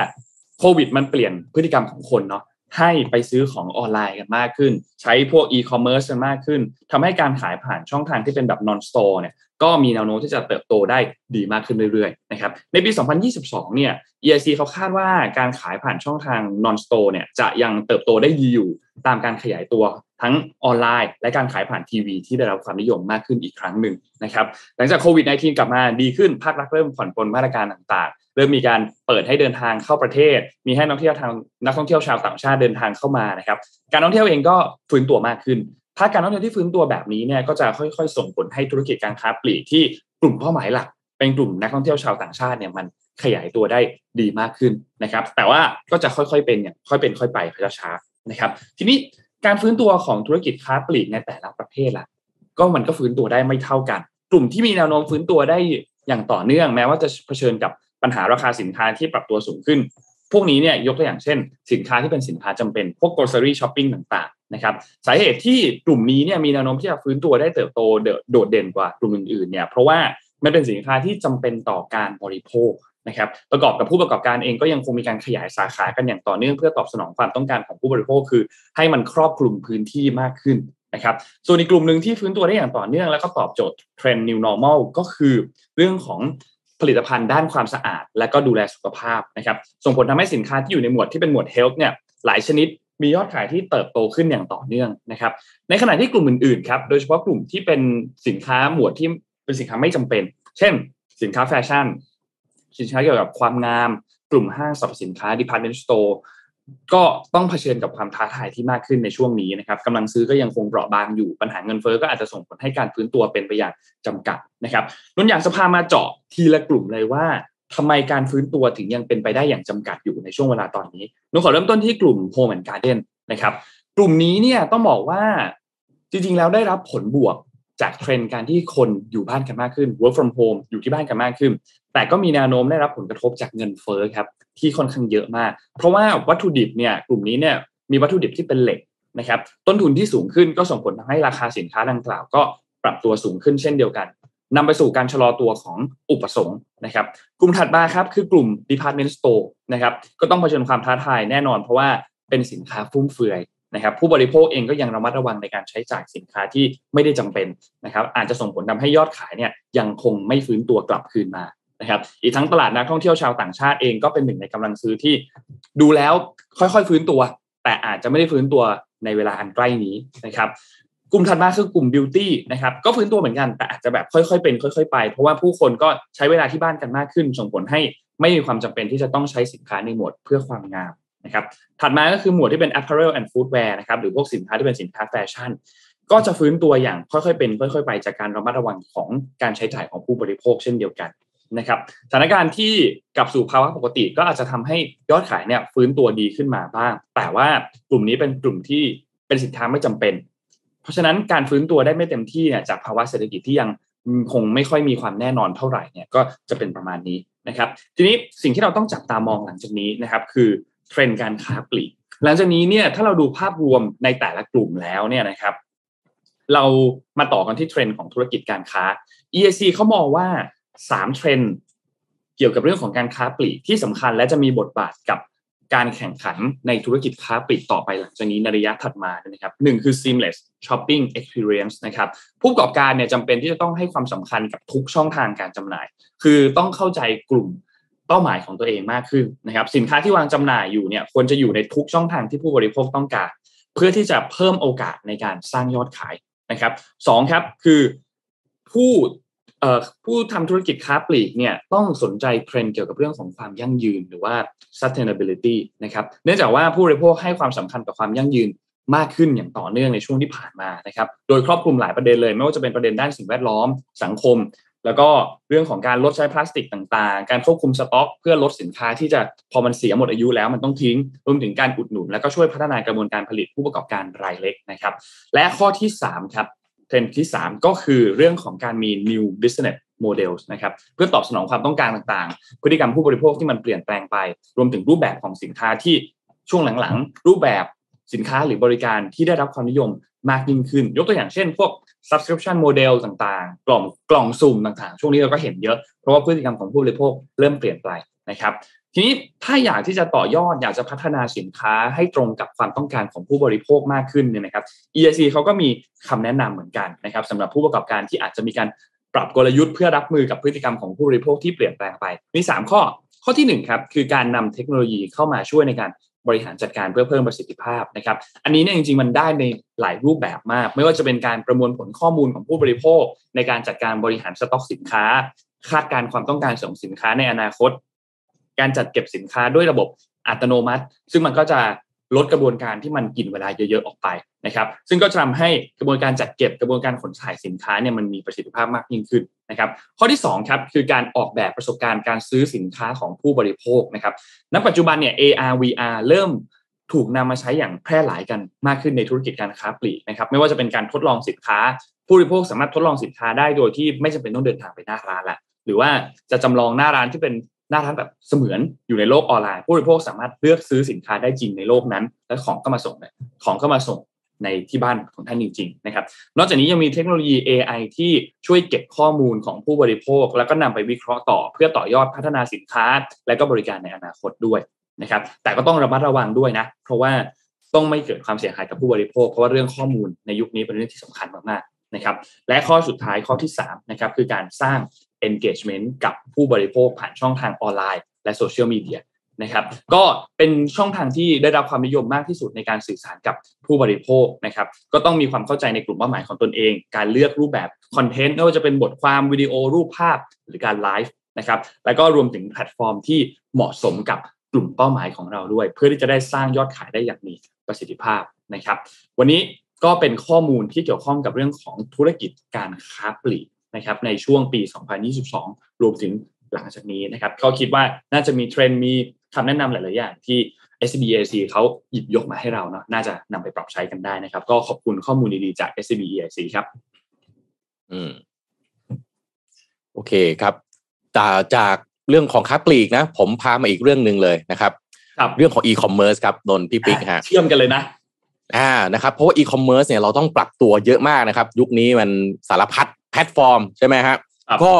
โควิดมันเปลี่ยนพฤติกรรมของคนเนาะให้ไปซื้อของออนไลน์กันมากขึ้น ใช้พวกอีคอมเมิร์ซกันมากขึ้นทำให้การขายผ่านช่องทางที่เป็นแบบนอนสโตร์เนี่ยก็มีแนวโน้มที่จะเติบโตได้ดีมากขึ้นเรื่อยๆนะครับในปี 2022 เนี่ย EIC เขาคาดว่าการขายผ่านช่องทางนอนสโตร์เนี่ยจะยังเติบโตได้ดีอยู่ตามการขยายตัว ทั้งออนไลน์และการขายผ่านทีวีที่ได้รับความนิยมมากขึ้นอีกครั้งหนึ่งนะครับหลังจากโควิด -19 กลับมาดีขึ้นภาครัฐเริ่มผ่อนปลนมาตรการต่างๆ เริ่มมีการเปิดให้เดินทางเข้าประเทศ มีให้นักท่องเที่ยวทางนักท่องเที่ยวชาวต่างชาติเดินทางเข้ามานะครับการท่องเที่ยวเองก็ฟื้นตัวมากขึ้นภาคการท่องเที่ยวที่ฟื้นตัวแบบนี้เนี่ยก็จะค่อยๆ ส่งผลให้ธุรกิจการค้าปลีกที่กลุ่มเป้าหมายหลัก เป็นกลุ่มนักท่องเที่ยวชาวต่างชาติเนี่ยมันขยายตัวได้ดีมากขึ้นนะครับ แต่ว่าก็จะค่อยๆเป็นอย่างค่อยเป็นค่อยไปช้าๆนะครับ ทีนี้ การฟื้นตัวของธุรกิจค้าปลีกในแต่ละประเภทล่ะ ก็มันก็ฟื้นตัวได้ไม่เท่ากัน กลุ่มที่มีแนวโน้มฟื้นตัวได้อย่างต่อเนื่อง แม้ว่าจะเผชิญกับปัญหาราคาสินค้าที่ปรับตัวสูงขึ้น พวกนี้เนี่ยยกตัวอย่างเช่น สินค้าที่เป็นสินค้าจำเป็นพวก grocery shopping ต่างๆนะครับสาเหตุที่กลุ่มนี้เนี่ยมีแนวโน้มที่จะฟื้นตัวได้เติบโตโดดเด่นกว่ากลุ่มอื่นๆเนี่ยเพราะว่ามันเป็นสินค้าที่จำเป็นต่อการบริโภค นะครับประกอบกับผู้ประกอบการเองก็ยังคงมีการขยายสาขากันอย่างต่อเนื่องเพื่อตอบสนองความต้องการของผู้บริโภคคือ ให้มันครอบคลุมพื้นที่มากขึ้นนะครับส่วนอีกกลุ่มหนึ่งที่ฟื้นตัวได้อย่างต่อเนื่อง แล้วก็ตอบโจทย์เทรนด์ new normal ก็คือเรื่องของผลิตภัณฑ์ด้านความสะอาด และก็ดูแลสุขภาพนะครับส่งผลทำให้สินค้าที่อยู่ในหมวดที่เป็นหมวด health เนี่ยหลายชนิดมียอดขายที่เติบโตขึ้นอย่างต่อเนื่องนะครับในขณะที่กลุ่มอื่นๆครับโดยเฉพาะกลุ่มที่เป็นสินค้าหมวดที่เป็นสินค้าไม่จำเป็น เช่น สินค้าแฟชั่น สินค้าเกี่ยวกับความงาม กลุ่มห้างสรรพสินค้า department store ก็ต้องเผชิญกับความท้าทายที่มากขึ้นในช่วงนี้นะครับกำลังซื้อก็ยังคงเปราะบางอยู่ปัญหาเงินเฟ้อก็อาจจะส่งผลให้การฟื้นตัวเป็นไปอย่างจำกัดนะครับนุนอยากจะพามาเจาะทีละกลุ่มเลยว่าทำไมการฟื้นตัวถึงยังเป็นไปได้อย่างจำกัดอยู่ในช่วงเวลาตอนนี้นุขอเริ่มต้นที่กลุ่ม Home and Garden นะครับ กลุ่มนี้เนี่ยต้องบอกว่าจริงๆแล้วได้รับผลบวกจากเทรนด์การที่คนอยู่บ้านกันมากขึ้น work from home อยู่ที่บ้านกันมากขึ้น แต่ก็มีแนวโน้มได้รับผลกระทบจากเงินเฟ้อครับที่ค่อนข้างเยอะมาก เพราะว่าวัตถุดิบเนี่ยกลุ่มนี้เนี่ยมีวัตถุดิบที่เป็นเหล็กนะครับต้นทุนที่สูงขึ้นก็ส่งผลทำให้ราคาสินค้าดังกล่าว ก็ปรับตัวสูงขึ้นเช่นเดียวกันนำไปสู่การชะลอตัวของอุปสงค์นะครับ กลุ่มถัดมาครับคือกลุ่ม department store นะครับก็ต้องเผชิญความท้าทายแน่นอน เพราะว่าเป็นสินค้าฟุ่มเฟือยนะครับผู้บริโภคเองก็ยังระมัดระวังในการใช้จ่ายสินค้าที่ไม่ได้จำเป็นนะครับอาจจะส่งผลทาให้ยอดขายเนี่ยยังคงไม่ฟื้นตัวกลับคืนมา นะครับอีกทั้งตลาดนักท่องเที่ยวชาวต่างชาติเองก็เป็นหนึ่งในกำลังซื้อที่ดูแล้วค่อยๆฟื้นตัว แต่อาจจะไม่ได้ฟื้นตัวในเวลาอันใกล้นี้นะครับกลุ่มถัดมาคือกลุ่มบิวตี้นะครับก็ฟื้นตัวเหมือนกันแต่อาจจะแบบค่อยๆเป็น ค่อย ๆ ไป เพราะว่าผู้คนก็ใช้เวลาที่บ้านกันมากขึ้น ส่งผลให้ไม่มีความจำเป็นที่จะต้องใช้สินค้าในหมวดเพื่อความงามนะครับถัดมาก็คือหมวดที่เป็น apparel and footwear นะครับหรือพวกสินค้าที่เป็นสินค้าแฟชั่นก็จะฟื้นตัวอย่างค่อยๆเป็น ค่อย ๆ ไปจากการระมัดระวังของการใช้จ่ายของผู้บริโภคเช่นเดียวกัน นะครับสถานการณ์ที่กลับสู่ภาวะปกติก็อาจจะทำให้ยอดขายเนี่ยฟื้นตัวดีขึ้นมาบ้าง แต่ว่ากลุ่มนี้เป็นกลุ่มที่เป็นสินค้าไม่จำเป็น เพราะฉะนั้นการฟื้นตัวได้ไม่เต็มที่เนี่ยจากภาวะเศรษฐกิจที่ยังคงไม่ค่อยมีความแน่นอนเท่าไหร่เนี่ยก็จะเป็นประมาณนี้นะครับ ทีนี้สิ่งที่เราต้องจับตามองหลังจากนี้นะครับ คือเทรนด์การค้าปลีกหลังจากนี้เนี่ยถ้าเราดูภาพรวมในแต่ละกลุ่มแล้วเนี่ยนะครับ เรามาต่อกันที่เทรนด์ของธุรกิจการค้า EAC เขามองว่า 3เทรนด์เกี่ยวกับเรื่องของการค้าปลีกที่สำคัญและจะมีบทบาทกับการแข่งขันในธุรกิจค้าปลีกต่อไปหลังจากนี้ในระยะถัดมานะครับหนึ่งคือ seamless shopping experience นะครับ ผู้ประกอบการเนี่ยจำเป็นที่จะต้องให้ความสำคัญกับทุกช่องทางการจำหน่าย คือต้องเข้าใจกลุ่มเป้าหมายของตัวเองมากขึ้นนะครับ สินค้าที่วางจำหน่ายอยู่เนี่ยควรจะอยู่ในทุกช่องทางที่ผู้บริโภคต้องการ เพื่อที่จะเพิ่มโอกาสในการสร้างยอดขายนะครับสองครับคือผู้ ผู้ทำธุรกิจค้าปลีกเนี่ยต้องสนใจเทรนด์เกี่ยวกับเรื่องของความยั่งยืนหรือว่า sustainability นะครับเนื่องจากว่าผู้บริโภคให้ความสำคัญกับความยั่งยืนมากขึ้นอย่างต่อเนื่องในช่วงที่ผ่านมานะครับ โดยครอบคลุมหลายประเด็นเลย ไม่ว่าจะเป็นประเด็นด้านสิ่งแวดล้อมสังคม แล้วก็เรื่องของการลดใช้พลาสติกต่างๆ การควบคุมสต็อก เพื่อลดสินค้าที่จะพอมันเสียหมดอายุแล้วมันต้องทิ้ง รวมถึงการอุดหนุน แล้วก็ช่วยพัฒนากระบวนการผลิตผู้ประกอบการรายเล็กนะครับ และข้อที่3ครับ เทรนด์ที่ 3 ก็คือเรื่องของการมี new business models นะครับเพื่อตอบสนองความต้องการต่างๆ พฤติกรรมผู้บริโภคที่มันเปลี่ยนแปลงไป รวมถึงรูปแบบของสินค้าที่ช่วงหลังๆ รูปแบบสินค้าหรือบริการที่ได้รับความนิยมมากยิ่งขึ้น ยกตัวอย่างเช่น พวก subscription model ต่างๆ กล่องกล่องสุ่มต่างๆ ช่วงนี้เราก็เห็นเยอะ เพราะว่าพฤติกรรมของผู้บริโภคเริ่มเปลี่ยนไปนะครับ ทีนี้ถ้าอยากที่จะต่อยอดอยากจะพัฒนาสินค้าให้ตรงกับความต้องการของผู้บริโภคมากขึ้นเนี่ยนะครับ EIC เขาก็มีคำแนะนำเหมือนกันนะครับสำหรับผู้ประกอบการที่อาจจะมีการปรับกลยุทธ์เพื่อรับมือกับพฤติกรรมของผู้บริโภคที่เปลี่ยนแปลงไป มี 3 ข้อ ข้อที่1ครับคือการนำเทคโนโลยีเข้ามาช่วยในการบริหารจัดการเพื่อเพิ่มประสิทธิภาพนะครับ อันนี้เนี่ยจริงๆมันได้ในหลายรูปแบบมาก ไม่ว่าจะเป็นการประมวลผลข้อมูลของผู้บริโภค ในการจัดการบริหารสต็อกสินค้า คาดการความต้องการส่งสินค้าในอนาคต การจัดเก็บสินค้าด้วยระบบอัตโนมัติ ซึ่งมันก็จะลดกระบวนการที่มันกินเวลาเยอะๆออกไปนะครับ ซึ่งก็จะทำให้กระบวนการจัดเก็บกระบวนการขนถ่ายสินค้าเนี่ยมันมีประสิทธิภาพมากยิ่งขึ้นนะครับ ข้อที่2ครับคือการออกแบบประสบการณ์การซื้อสินค้าของผู้บริโภคนะครับ ณ ปัจจุบันเนี่ย AR VR เริ่มถูกนำมาใช้อย่างแพร่หลายกันมากขึ้นในธุรกิจการค้าปลีกนะครับ ไม่ว่าจะเป็นการทดลองสินค้า ผู้บริโภคสามารถทดลองสินค้าได้โดยที่ไม่จำเป็นต้องเดินทางไปหน้าร้านละหรือว่าจะจำลองหน้าร้านที่เป็น น้าร้านแบบเสมือนอยู่ในโลกออนไลน์ ผู้บริโภคสามารถเลือกซื้อสินค้าได้จริงในโลกนั้น และของก็มาส่งของก็มาส่งในที่บ้านของท่านจริงๆนะครับ นอกจากนี้ยังมีเทคโนโลยี AI ที่ช่วยเก็บข้อมูลของผู้บริโภค แล้วก็นำไปวิเคราะห์ต่อ เพื่อต่อยอดพัฒนาสินค้า และก็บริการในอนาคตด้วยนะครับ แต่ก็ต้องระมัดระวังด้วยนะ เพราะว่าต้องไม่เกิดความเสียหายกับผู้บริโภค เพราะว่าเรื่องข้อมูลในยุคนี้เป็นเรื่องที่สำคัญมากๆนะครับ และข้อสุดท้ายข้อที่3นะครับคือการสร้าง engagement กับผู้บริโภคผ่านช่องทางออนไลน์ และโซเชียลมีเดียนะครับ ก็เป็นช่องทางที่ได้รับความนิยมมากที่สุดในการสื่อสารกับผู้บริโภคนะครับ ก็ต้องมีความเข้าใจในกลุ่มเป้าหมายของตนเอง การเลือกรูปแบบคอนเทนต์ไม่ว่าจะเป็นบทความวิดีโอรูปภาพหรือการไลฟ์นะครับ แล้วก็รวมถึงแพลตฟอร์มที่เหมาะสมกับกลุ่มเป้าหมายของเราด้วย เพื่อที่จะได้สร้างยอดขายได้อย่างมีประสิทธิภาพนะครับ วันนี้ก็เป็นข้อมูลที่เกี่ยวข้องกับเรื่องของธุรกิจการค้าปลีก นะครับในช่วงปี 2022 รวมถึงหลังจากนี้นะครับก็คิดว่าน่าจะมีเทรนด์มีคำแนะนำหลาย ๆ อย่างที่ SBEIC เขาหยิบยกมาให้เราเนาะน่าจะนำไปปรับใช้กันได้นะครับ ก็ขอบคุณข้อมูลดีๆจาก SBEIC ครับ อืมโอเคครับแต่จากเรื่องของค้าปลีกนะ ผมพามาอีกเรื่องหนึ่งเลยนะครับครับเรื่องของอีคอมเมิร์ซครับนนท์พี่ปิ๊กฮะเชื่อมกันเลยนะอ่านะครับเพราะว่าอีคอมเมิร์ซเนี่ยเราต้องปรับตัวเยอะมากนะครับ ยุคนี้มันสารพัด แพลตฟอร์มใช่ไหมฮะครับก็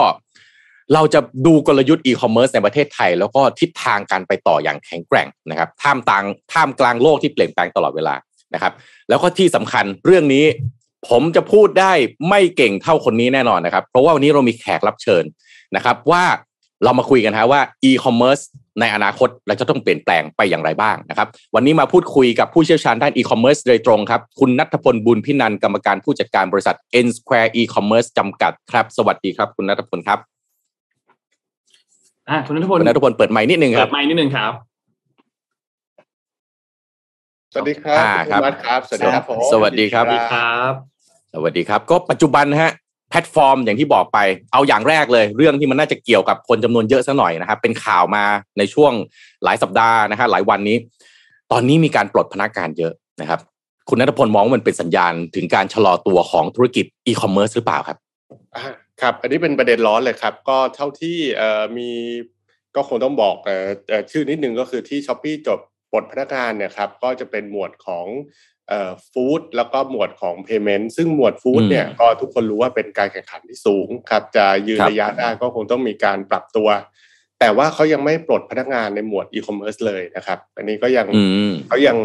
เราจะดูกลยุทธ์อีคอมเมิร์ซในประเทศไทย แล้วก็ทิศทางการไปต่ออย่างแข็งแกร่งนะครับท่ามกลางท่ามกลางโลกที่เปลี่ยนแปลงตลอดเวลานะครับ แล้วก็ที่สำคัญเรื่องนี้ ผมจะพูดได้ไม่เก่งเท่าคนนี้แน่นอนนะครับ เพราะว่าวันนี้เรามีแขกรับเชิญนะครับ ว่าเรามาคุยกันฮะว่าอีคอมเมิร์ซ ในอนาคตเราจะต้องเปลี่ยนแปลงไปอย่างไรบ้างนะครับ วันนี้มาพูดคุยกับผู้เชี่ยวชาญด้านอีคอมเมิร์ซโดยตรงครับ คุณนัทพลบุญพินันท์กรรมการผู้จัดการบริษัท N Square E-commerce จำกัดครับ สวัสดีครับ คุณนัทพลครับอ่าคุณนัทพลคุณนัทพลเปิดไมค์นิดนึงคเปิรับดไมค์นิดนึงครับสวัสดีครับอ่าคุณครับมัดครับ สวัสดีครับผมสวัสดีครับ สวัสดีครับสวัสดีครับก็ปัจจุบันนะฮะ แพลตฟอร์มอย่างที่บอกไปเอาอย่างแรกเลย เรื่องที่มันน่าจะเกี่ยวกับคนจำนวนเยอะซะหน่อยนะครับ เป็นข่าวมาในช่วงหลายสัปดาห์นะฮะหลายวันนี้ ตอนนี้มีการปลดพนักงานเยอะนะครับ คุณนัทพลมองว่ามันเป็นสัญญาณถึงการชะลอตัวของธุรกิจอีคอมเมิร์ซหรือเปล่าครับครับ อันนี้เป็นประเด็นร้อนเลยครับ ก็เท่าที่มีก็คงต้องบอกออชื่อนิดนึงก็คือที่ Shopee จบปลดพนักงานเนี่ยครับก็จะเป็นหมวดของ food แล้วก็หมวดของ payment ซึ่งหมวด food เนี่ยก็ทุกคนรู้ว่าเป็นการแข่งขันที่สูงครับ จะยืนครับระยะได้ก็คงต้องมีการปรับตัว แต่ว่าเขายังไม่ปลดพนักงานในหมวด e-commerce เลยนะครับ อันนี้ก็ยังอืมเขายัง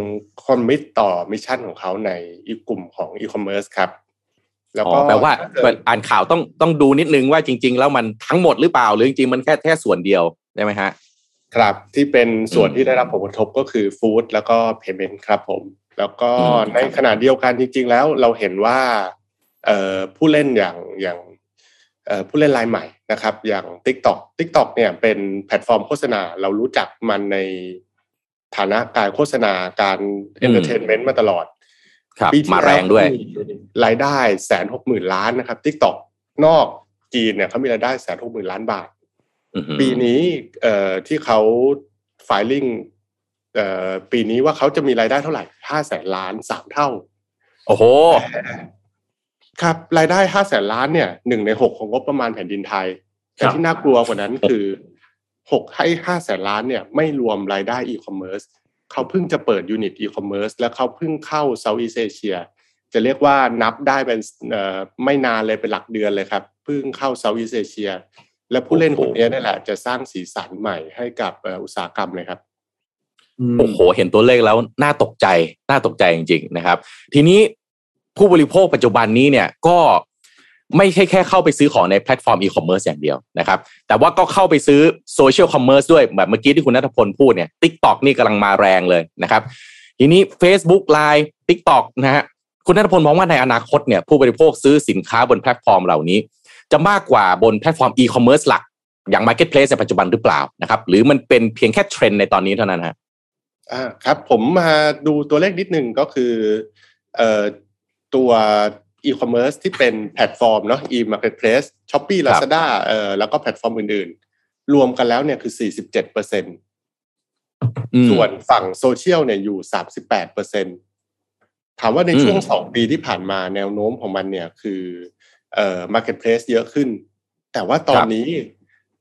commit ต่อ mission ของเขาในอีกกลุ่มของ e-commerce ครับแล้วอ๋อก็แปลว่าถ้เกิดอ่านข่าวต้องต้องดูนิดนึงว่าจริง ๆ แล้วมันทั้งหมดหรือเปล่าหรือจริงๆมันแค่แค่ส่วนเดียวได้ไหมฮะ ครับที่เป็นส่วนที่ได้รับผลกระทบก็คือ food แล้วก็ payment ครับผม แล้วก็ในขณะเดียวกันจริง ๆ แล้วเราเห็นว่าผู้เล่นอย่างอย่างผู้เล่นรายใหม่นะครับ อย่าง TikTok TikTok เนี่ยเป็นแพลตฟอร์มโฆษณา เรารู้จักมันในฐานะการโฆษณาการ entertainment มาตลอดปีที่มาแรงด้วยรายได้แสนหกหมื่นล้านนะครับ TikTok นอกจีนเนี่ยเขามีรายได้แสนหกหมื่นล้านบาท ปีนี้เอ่อที่เขา filing เอ่อ ปีนี้ว่าเขาจะมีรายได้เท่าไหร่ห้าแสนล้านสามเท่า โอ้โห ครับรายได้ห้าแสนล้านเนี่ยหนึ่งในหกของงบประมาณแผ่นดินไทย แต่ที่น่ากลัวกว่านั้นคือรายได้ห้าแสนล้านเนี่ยไม่รวมรายได้อีคอมเมิร์ซเขาเพิ่งจะเปิด unit อีคอมเมิร์ซแล้วเขาเพิ่งเข้า Southeast Asia จะเรียกว่านับได้เป็นไม่นานเลยเป็นหลักเดือนเลยครับเพิ่งเข้า Southeast Asia และผู้เล่นคนนี้นี่แหละจะสร้างสีสันใหม่ให้กับอุตสาหกรรมเลยครับ โอ้โห เห็นตัวเลขแล้วน่าตกใจ น่าตกใจจริงๆนะครับ ทีนี้ผู้บริโภคปัจจุบันนี้เนี่ยก็ไม่ใช่แค่เข้าไปซื้อของในแพลตฟอร์มอีคอมเมิร์ซอย่างเดียวนะครับ แต่ว่าก็เข้าไปซื้อ social commerce ด้วย แบบเมื่อกี้ที่คุณนัทพลพูดเนี่ย TikTok นี่กำลังมาแรงเลยนะครับ ทีนี้ Facebook Line TikTok นะฮะคุณนัทพลมองว่าในอนาคตเนี่ยผู้บริโภคซื้อสินค้าบนแพลตฟอร์มเหล่านี้ จะมากกว่าบนแพลตฟอร์มอีคอมเมิร์ซหลักอย่าง Marketplace ในปัจจุบันหรือเปล่านะครับ หรือมันเป็นเพียงแค่เทรนด์ในตอนนี้เท่านั้นฮะ อ่าครับผมมาดูตัวเลขนิดนึงก็คือเอ่อตัวอีคอมเมิร์ซที่เป็นแพลตฟอร์มเนาะ e-marketplace Shopee Lazada เอ่อแล้วก็แพลตฟอร์มอื่นๆ รวมกันแล้วเนี่ยคือสี่สิบเจ็ดเปอร์เซ็นต์ส่วนฝั่งโซเชียลเนี่ยอยู่สามสิบแปดเปอร์เซ็นต์ถามว่าในช่วงสองปีที่ผ่านมาแนวโน้มของมันเนี่ยคือเอ่อ marketplace เยอะขึ้น แต่ว่าตอนนี้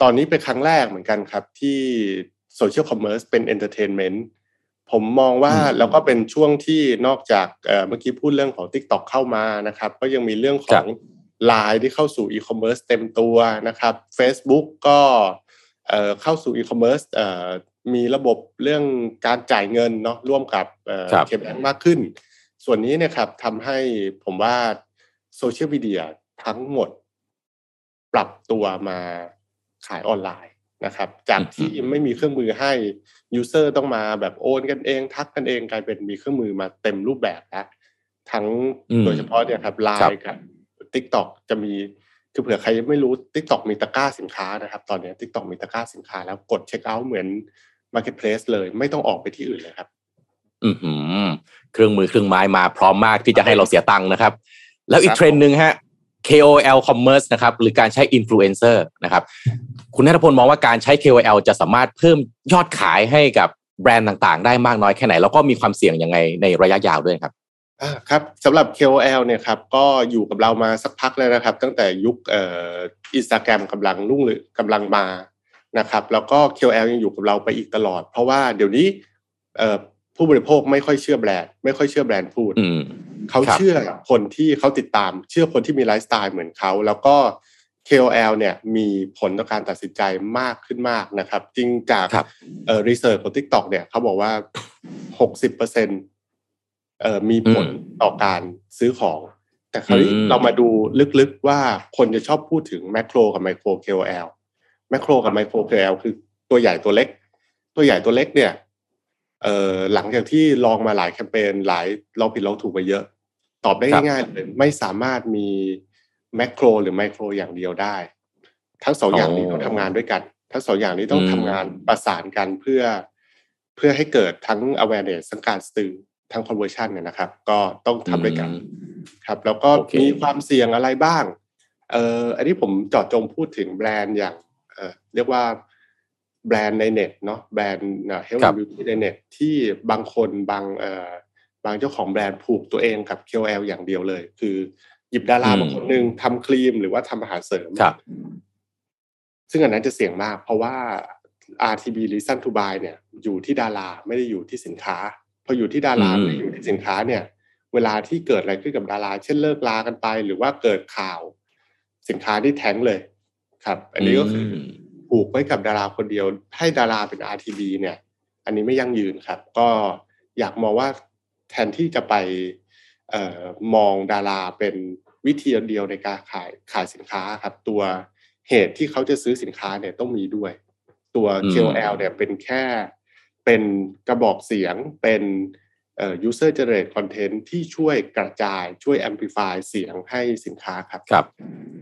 ตอนนี้เป็นครั้งแรกเหมือนกันครับที่ social commerce เป็น entertainment ผมมองว่าแล้วก็เป็นช่วงที่นอกจากเมื่อกี้พูดเรื่องของ Tik t o อกเข้ามานะครับ ก็ยังมีเรื่องของไลน์ที่เข้าสู่อีคอมเมิร์ซเต็มตัวนะครับ Facebook ก็เข้าสู่อีคอมเมิร์ซมีระบบเรื่องการจ่ายเงินเนาะร่วมกับ KBank มากขึ้น ส่วนนี้เนี่ยครับทำให้ผมว่าโซเชียลมีเดียทั้งหมด ปรับตัวมาขายออนไลน์ นะครับ จากที่ไม่มีเครื่องมือให้ user ต้องมาแบบโอนกันเอง ทักกันเองกลายเป็นมีเครื่องมือมาเต็มรูปแบบแล้วทั้งโดยเฉพาะเนี่ยครับไลน์กับ TikTok จะมีคือเผื่อใครไม่รู้ TikTok มีตะกร้าสินค้านะครับ ตอนนี้ TikTok มีตะกร้าสินค้าแล้วกดเช็คเอาท์เหมือน marketplace เลย ไม่ต้องออกไปที่อื่นเลยครับ อืมเครื่องมือเครื่องไม้มาพร้อมมากที่จะให้เราเสียตังค์นะครับ แล้วอีกเทรนด์หนึ่งฮะ KOL commerce นะครับหรือการใช้ influencer นะครับคุณนัทพลมองว่าการใช้ KOL จะสามารถเพิ่มยอดขายให้กับแบรนด์ต่างๆ ได้มากน้อยแค่ไหน แล้วก็มีความเสี่ยงยังไงในระยะยาวด้วยครับอ่าครับสำหรับ KOL เนี่ยครับก็อยู่กับเรามาสักพักแล้วนะครับ ตั้งแต่ยุคเอ่ออินสตาแกรมกำลังรุ่งหรือกำลังมานะครับแล้วก็ KOL ยังอยู่กับเราไปอีกตลอด เพราะว่าเดี๋ยวนี้เอ่อผู้บริโภคไม่ค่อยเชื่อแบรนด์ไม่ค่อยเชื่อแบรนด์พูด เขาเชื่อคนที่เขาติดตาม เชื่อคนที่มีไลฟ์สไตล์เหมือนเขา แล้วก็ KOL เนี่ยมีผลต่อการตัดสินใจมากขึ้นมากนะครับ จริงจากเอ่อรีเสิร์ชของ TikTok เนี่ยเขาบอกว่าหกสิบเปอร์เซ็นเอ่อมีผลต่อการซื้อของ แต่คราวนี้เรามาดูลึกๆว่าคนจะชอบพูดถึงแมคโครกับไมโคร KOL แมคโครกับไมโคร KOL คือตัวใหญ่ตัวเล็ก ตัวใหญ่ตัวเล็กเนี่ยเอ่อ หลังจากที่ลองมาหลายแคมเปญหลายลองผิดลองถูกไปเยอะ ตอบได้ง่ายๆเลยไม่สามารถมีแมกโครหรือไมโครอย่างเดียวได้ ทั้งสองอย่างนี้ต้องทำงานด้วยกัน ทั้งสองอย่างนี้ต้องทำงานประสานกันเพื่อเพื่อให้เกิดทั้ง awareness ทั้งการสื่อทั้ง conversion เนี่ยนะครับ ก็ต้องทำด้วยกันครับ แล้วก็มีความเสี่ยงอะไรบ้างเอ่ออันนี้ผมจอดจงพูดถึงแบรนด์อย่างเอ่อเรียกว่า แบรนด์ในเน็ตเนาะแบรนด์เฮลท์บิวตี้ในเน็ตที่บางคนบางเอ่อบางเจ้าของแบรนด์ผูกตัวเองกับ KOL อย่างเดียวเลย คือหยิบดาราบางคนหนึ่งทำครีมหรือว่าทำอาหารเสริมซึ่งอันนั้นจะเสี่ยงมาก เพราะว่า RTB Reason to Buy เนี่ย อยู่ที่ดาราไม่ได้อยู่ที่สินค้าพออยู่ที่ดาราไม่ได้อยู่ที่สินค้าเนี่ย เวลาที่เกิดอะไรขึ้นกับดารา เช่นเลิกลากันไป หรือว่าเกิดข่าว สินค้าที่แท้งเลยครับ อันนี้ก็คือ ผูกไว้กับดาราคนเดียว ให้ดาราเป็น RTB เนี่ย อันนี้ไม่ยั่งยืนครับ ก็อยากมองว่าแทนที่จะไปออมองดาราเป็นวิธีเดียวในการขายขายสินค้าครับ ตัวเหตุที่เขาจะซื้อสินค้าเนี่ยต้องมีด้วย ตัว KOL เนี่ยเป็นแค่เป็นกระบอกเสียงเป็น user generate content ที่ช่วยกระจายช่วย amplify เสียงให้สินค้าครับ ครับ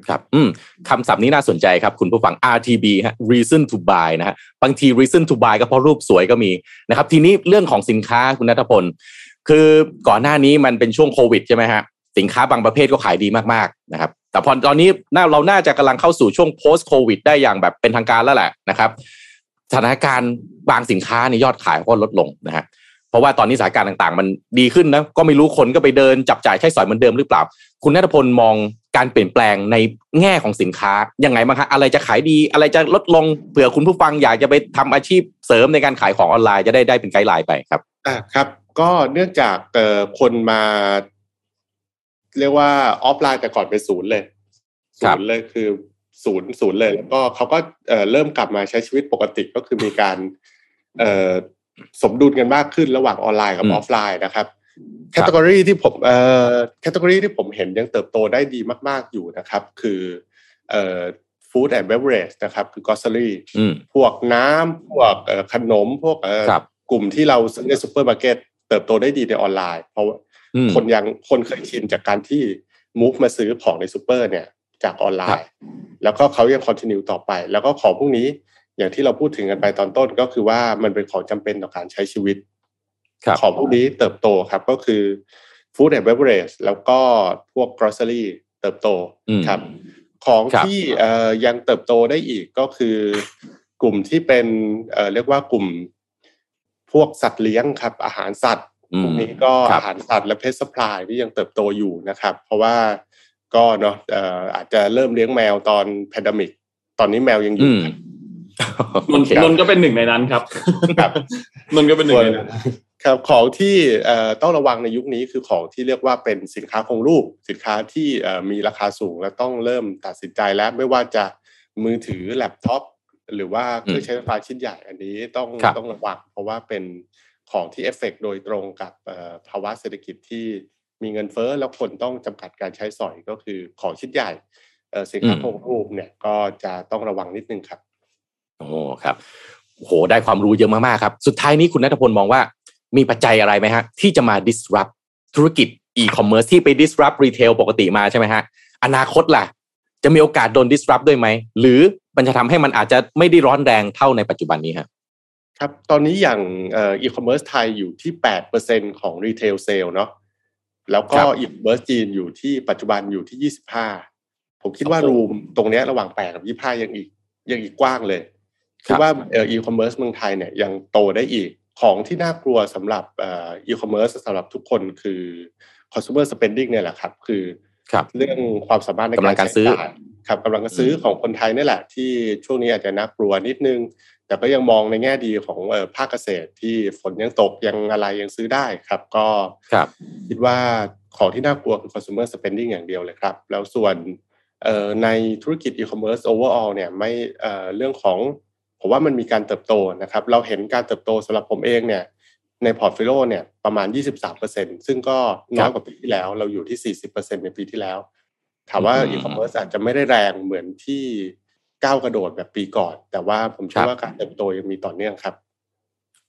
ครับ อืมคำศัพท์นี้น่าสนใจครับ คุณผู้ฟัง RTB ฮะ reason to buy นะฮะ บางที reason to buy ก็เพราะรูปสวยก็มีนะครับ ทีนี้เรื่องของสินค้าคุณนัทพล คือก่อนหน้านี้มันเป็นช่วงโควิดใช่ไหมฮะ สินค้าบางประเภทก็ขายดีมากๆนะครับ แต่พอตอนนี้น่าเราน่าจะกำลังเข้าสู่ช่วง post covid ได้อย่างแบบเป็นทางการแล้วแหละนะครับ สถานการณ์บางสินค้าในยอดขายก็ลดลงนะฮะ เพราะว่าตอนนี้สถานการณ์ต่างๆ มันดีขึ้นนะก็ไม่รู้คนก็ไปเดินจับจ่ายใช้สอยเหมือนเดิมหรือเปล่า คุณนัทพลมองการเปลี่ยนแปลงในแง่ของสินค้ายังไงบ้างคะอะไรจะขายดีอะไรจะลดลงเผื่อคุณผู้ฟังอยากจะไปทำอาชีพเสริมในการขายของออนไลน์จะได้ได้เป็น guideline ไปครับอ่าครับ ก็เนื่องจากเอ่อคนมา เรียกว่าออฟไลน์แต่ก่อนเป็นศูนย์เลยครับศูนย์เลยคือศูนย์ศูนย์เลยแล้วก็เขาก็เอ่อเริ่มกลับมาใช้ชีวิตปกติก็คือมีการเอ่อ สมดุลกันมากขึ้นระหว่างออนไลน์กับอืมออฟไลน์นะครับ category ที่ผมเอ่อ category ที่ผมเห็นยังเติบโตได้ดีมาก ๆอยู่นะครับ คือเอ่อ food and beverage นะครับ คือกอสซ r รี่อืมพวกน้ำพวกเอ่อขนมพวกเอ่อครับกลุ่มที่เราซื้อในซูเปอร์มาร์เก็ตเติบโตได้ดีในออนไลน์ เพราะว่าอืมคนยังคนเคยชินจากการที่ move มาซื้อของในซูเปอร์เนี่ยจากออนไลน์ครับ แล้วก็เขายัง continue ต่อไป แล้วก็ของพวกนี้ อย่างที่เราพูดถึงกันไปตอนต้นก็คือว่ามันเป็นของจำเป็นต่อการใช้ชีวิตครับของพวกนี้เติบโตครับก็คือ Food and Beverage แล้วก็พวก grocery เติบโตอืมครับ ของครับที่เอ่อยังเติบโตได้อีกก็คือกลุ่มที่เป็นเอ่อเรียกว่ากลุ่มพวกสัตว์เลี้ยงครับ อาหารสัตว์อืมพวกนี้ก็ครับอาหารสัตว์และเพ t ส u p p l y ที่ยังเติบโตอยู่นะครับ เพราะว่าก็เนาะเอ่ออาจจะเริ่มเลี้ยงแมวตอนแพนดมิก ตอนนี้แมวยังออืยู่ม นนท์นนท์ก็เป็นหนึ่งในนั้นครับครับนนท์ก็เป็นหนึ่งในนั้นครับของที่เอ่อต้องระวังในยุคนี้คือของที่เรียกว่าเป็นสินค้าคงรูป สินค้าที่เอ่อมีราคาสูงและต้องเริ่มตัดสินใจแล้วไม่ว่าจะมือถือแล็ปท็อปหรือว่าเครื่องใช้ไฟฟ้าชิ้นใหญ่อันนี้ต้องครับต้องระวังเพราะว่าเป็นของที่เอฟเฟกต์โดยตรงกับเอ่อภาวะเศรษฐกิจที่มีเงินเฟ้อแล้วคนต้องจำกัดการใช้สอยก็คือของชิ้นใหญ่เอ่อสินค้าคงรูปเนี่ยก็จะต้องระวังนิดนึงครับ โอ้ครับโหได้ความรู้เยอะมากๆครับ สุดท้ายนี้คุณนัทพลมองว่ามีปัจจัยอะไรไหมฮะ ที่จะมา disrupt ธุรกิจ e-commerce ที่ไป disrupt retail ปกติมาใช่ไหมฮะ อนาคตล่ะ จะมีโอกาสโดน disrupt ด้วยไหม หรือมันจะทำให้มันอาจจะไม่ได้ร้อนแรงเท่าในปัจจุบันนี้ฮะครับ ตอนนี้อย่างเอ่ออีคอมเมิร์ซไทยอยู่ที่ 8%ของ retail sale เนาะแล้วก็ครับอีคอมเมิร์ซจีนอยู่ที่ปัจจุบันอยู่ที่ 25 ผมคิดว่าโอ้โหรูมตรงเนี้ยระหว่าง 8 กับ 25 ยังอีกยังอีกกว้างเลย คคิรัดบว่าเอ่อีคอมเมิร์ซเมืองไทยเนี่ยยังโตได้อีกของที่น่ากลัวสำหรับเอ่อีคอมเมิร์ซสำหรับทุกคนคือ consumer spending เนี่ยแหละครับ คือครับเรื่องความสามารถในกำลังการซื้อใช้จ่ยครับกำลังการซื้อของคนไทยนี่แหละ ที่ช่วงนี้อาจจะน่ากลัวนิดนึง แต่ก็ยังมองในแง่ดีของเอ่อภาคเกษตรที่ฝนยังตกยังอะไรยังซื้อได้ครับ ก็ครับคิดว่าของที่น่ากลัวคือ consumer spending อย่างเดียวเลยครับ แล้วส่วนเอ่อในธุรกิจ e-commerce overall เนี่ยไม่เอ่อเรื่องของ ผมว่ามันมีการเติบโตนะครับ เราเห็นการเติบโตสำหรับผมเองเนี่ยในพอร์ตโฟลิโอเนี่ยประมาณ 23%ซึ่งก็น้อยกว่าปีที่แล้ว เราอยู่ที่ 40%ในปีที่แล้ว ถามว่าอืมอีคอมเมิร์ซอาจจะไม่ได้แรงเหมือนที่ก้าวกระโดดแบบปีก่อน แต่ว่าผมเชื่ครับว่าการเติบโตยังมีต่อเนื่องครับ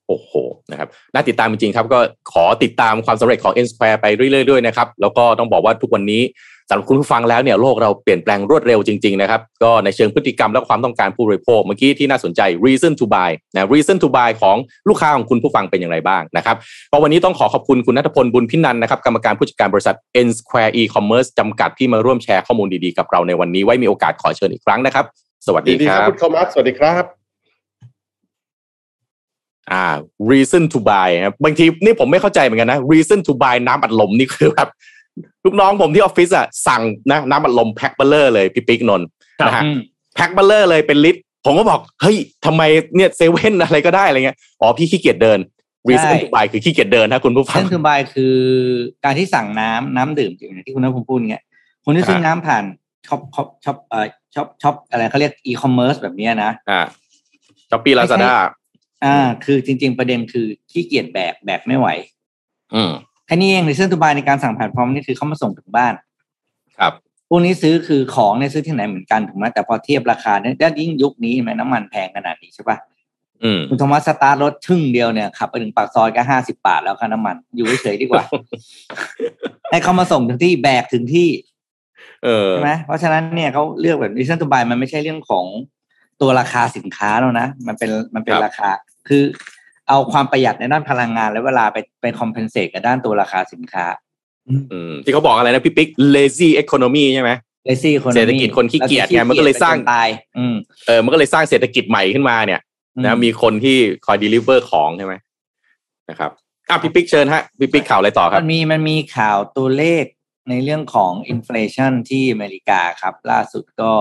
โอ้โหนะครับน่าติดตามจริงๆครับ ก็ขอติดตามความสำเร็จของ N Square ไปเรื่อยๆด้วยนะครับ แล้วก็ต้องบอกว่าทุกวันนี้สำหรับคุณผู้ฟังแล้วเนี่ยโลกเราเปลี่ยนแปลงรวดเร็วจริงๆนะครับ ก็ในเชิงพฤติกรรมและความต้องการผู้บริโภคเมื่อกี้ที่น่าสนใจ reason to buy นะ reason to buy ของลูกค้าของคุณผู้ฟังเป็นอย่างไรบ้างนะครับก็วันนี้ต้องขอขอบคุณคุณนัทพลบุญพินันนะครับกรรมการผู้จัดการบริษัท N Square E-commerce จำกัดที่มาร่วมแชร์ข้อมูลดีๆกับเราในวันนี้ไว้มีโอกาสขอเชิญอีกครั้งนะครับ สวัสดีครับคุณโทมัสสวสวัสดีครับ อ่า reason to buy ครับบางทีนี่ผมไม่เข้าใจเหมือนกันนะ reason to buy น้ำอัดลมนี่คือแบบลูกน้องผมที่ออฟฟิศอะสั่งนะน้ำอัดลมแพ็คเบ้อเร่อเลยพี่ปิ๊กนนท์ครับนะฮะอืมแพ็คเบ้อเร่อเลยเป็นลิตร ผมก็บอก เฮ้ยทำไมเนี่ยเซเว่นอะไรก็ได้อะไรเงี้ยอ๋อพี่ขี้เกียจเดิน reason to buy คือขี้เกียจเดินนะคุณผู้ฟัง reason to buy คือการที่สั่งน้ำน้ำดื่มอย่างที่คุณนัทพงศ์พูดเงี้ยคนที่ซื้อครับน้ำผ่านช็อปช็อปช็อปเอ่อช็อปช็อปอะไรเขาเรียกอีคอมเมิร์ซแบบเนี้ยนะอ่า Shopee Lazada อ่า คือจริง ๆ ประเด็นคือขี้เกียจแบกแบกไม่ไหว อืมแค่นี้เอง reason to buy ในการสั่งผ่านแพลตฟอร์มนี่คือเขามาส่งถึงบ้าน ครับพวกนี้ซื้อคือของเนี่ยซื้อที่ไหนเหมือนกันถูกไหมแต่พอเทียบราคาเนี่ยแล้วยิ่งยุคนี้เห็นไหมน้ำมันแพงขนาดนี้ใช่ปะอืมคุณโทมัสสตาร์ทรถชึ่งเดียวเนี่ยขับไปถึงปากซอยก็ห้าสิบาทแล้วค่าน้ำมัน อยู่เฉยๆดีกว่า ให้เขามาส่งถึงที่แบกถึงที่ เออใช่ไหมเพราะฉะนั้นเนี่ยเขาเลือกแบบดิจิทัลบายมันไม่ใช่เรื่องของตัวราคาสินค้าแล้วนะ มันเป็นมันเป็นครับราคา คือเอาความประหยัดในด้านพลังงาน และเวลาไปไป compensate กับด้านตัวราคาสินค้า อืมที่เขาบอกอะไรนะพี่ปิ๊ก lazy economy ใช่ไหม lazy คนเศรษฐกิจคนขี้เกียจไงมันก็เลยสร้างตายอืมเออมันก็เลยสร้างเศรษฐกิจใหม่ขึ้นมาเนี่ยนะมีคนที่คอย deliver ของใช่ไหมนะครับอะพี่ปิ๊กเชิญฮะพี่ปิ๊กข่าวอะไรต่อครัมับนมีมันมีข่าวตัวเลขในเรื่องของอินฟล t ชันที่อเมริกาครับ ล่าสุดก็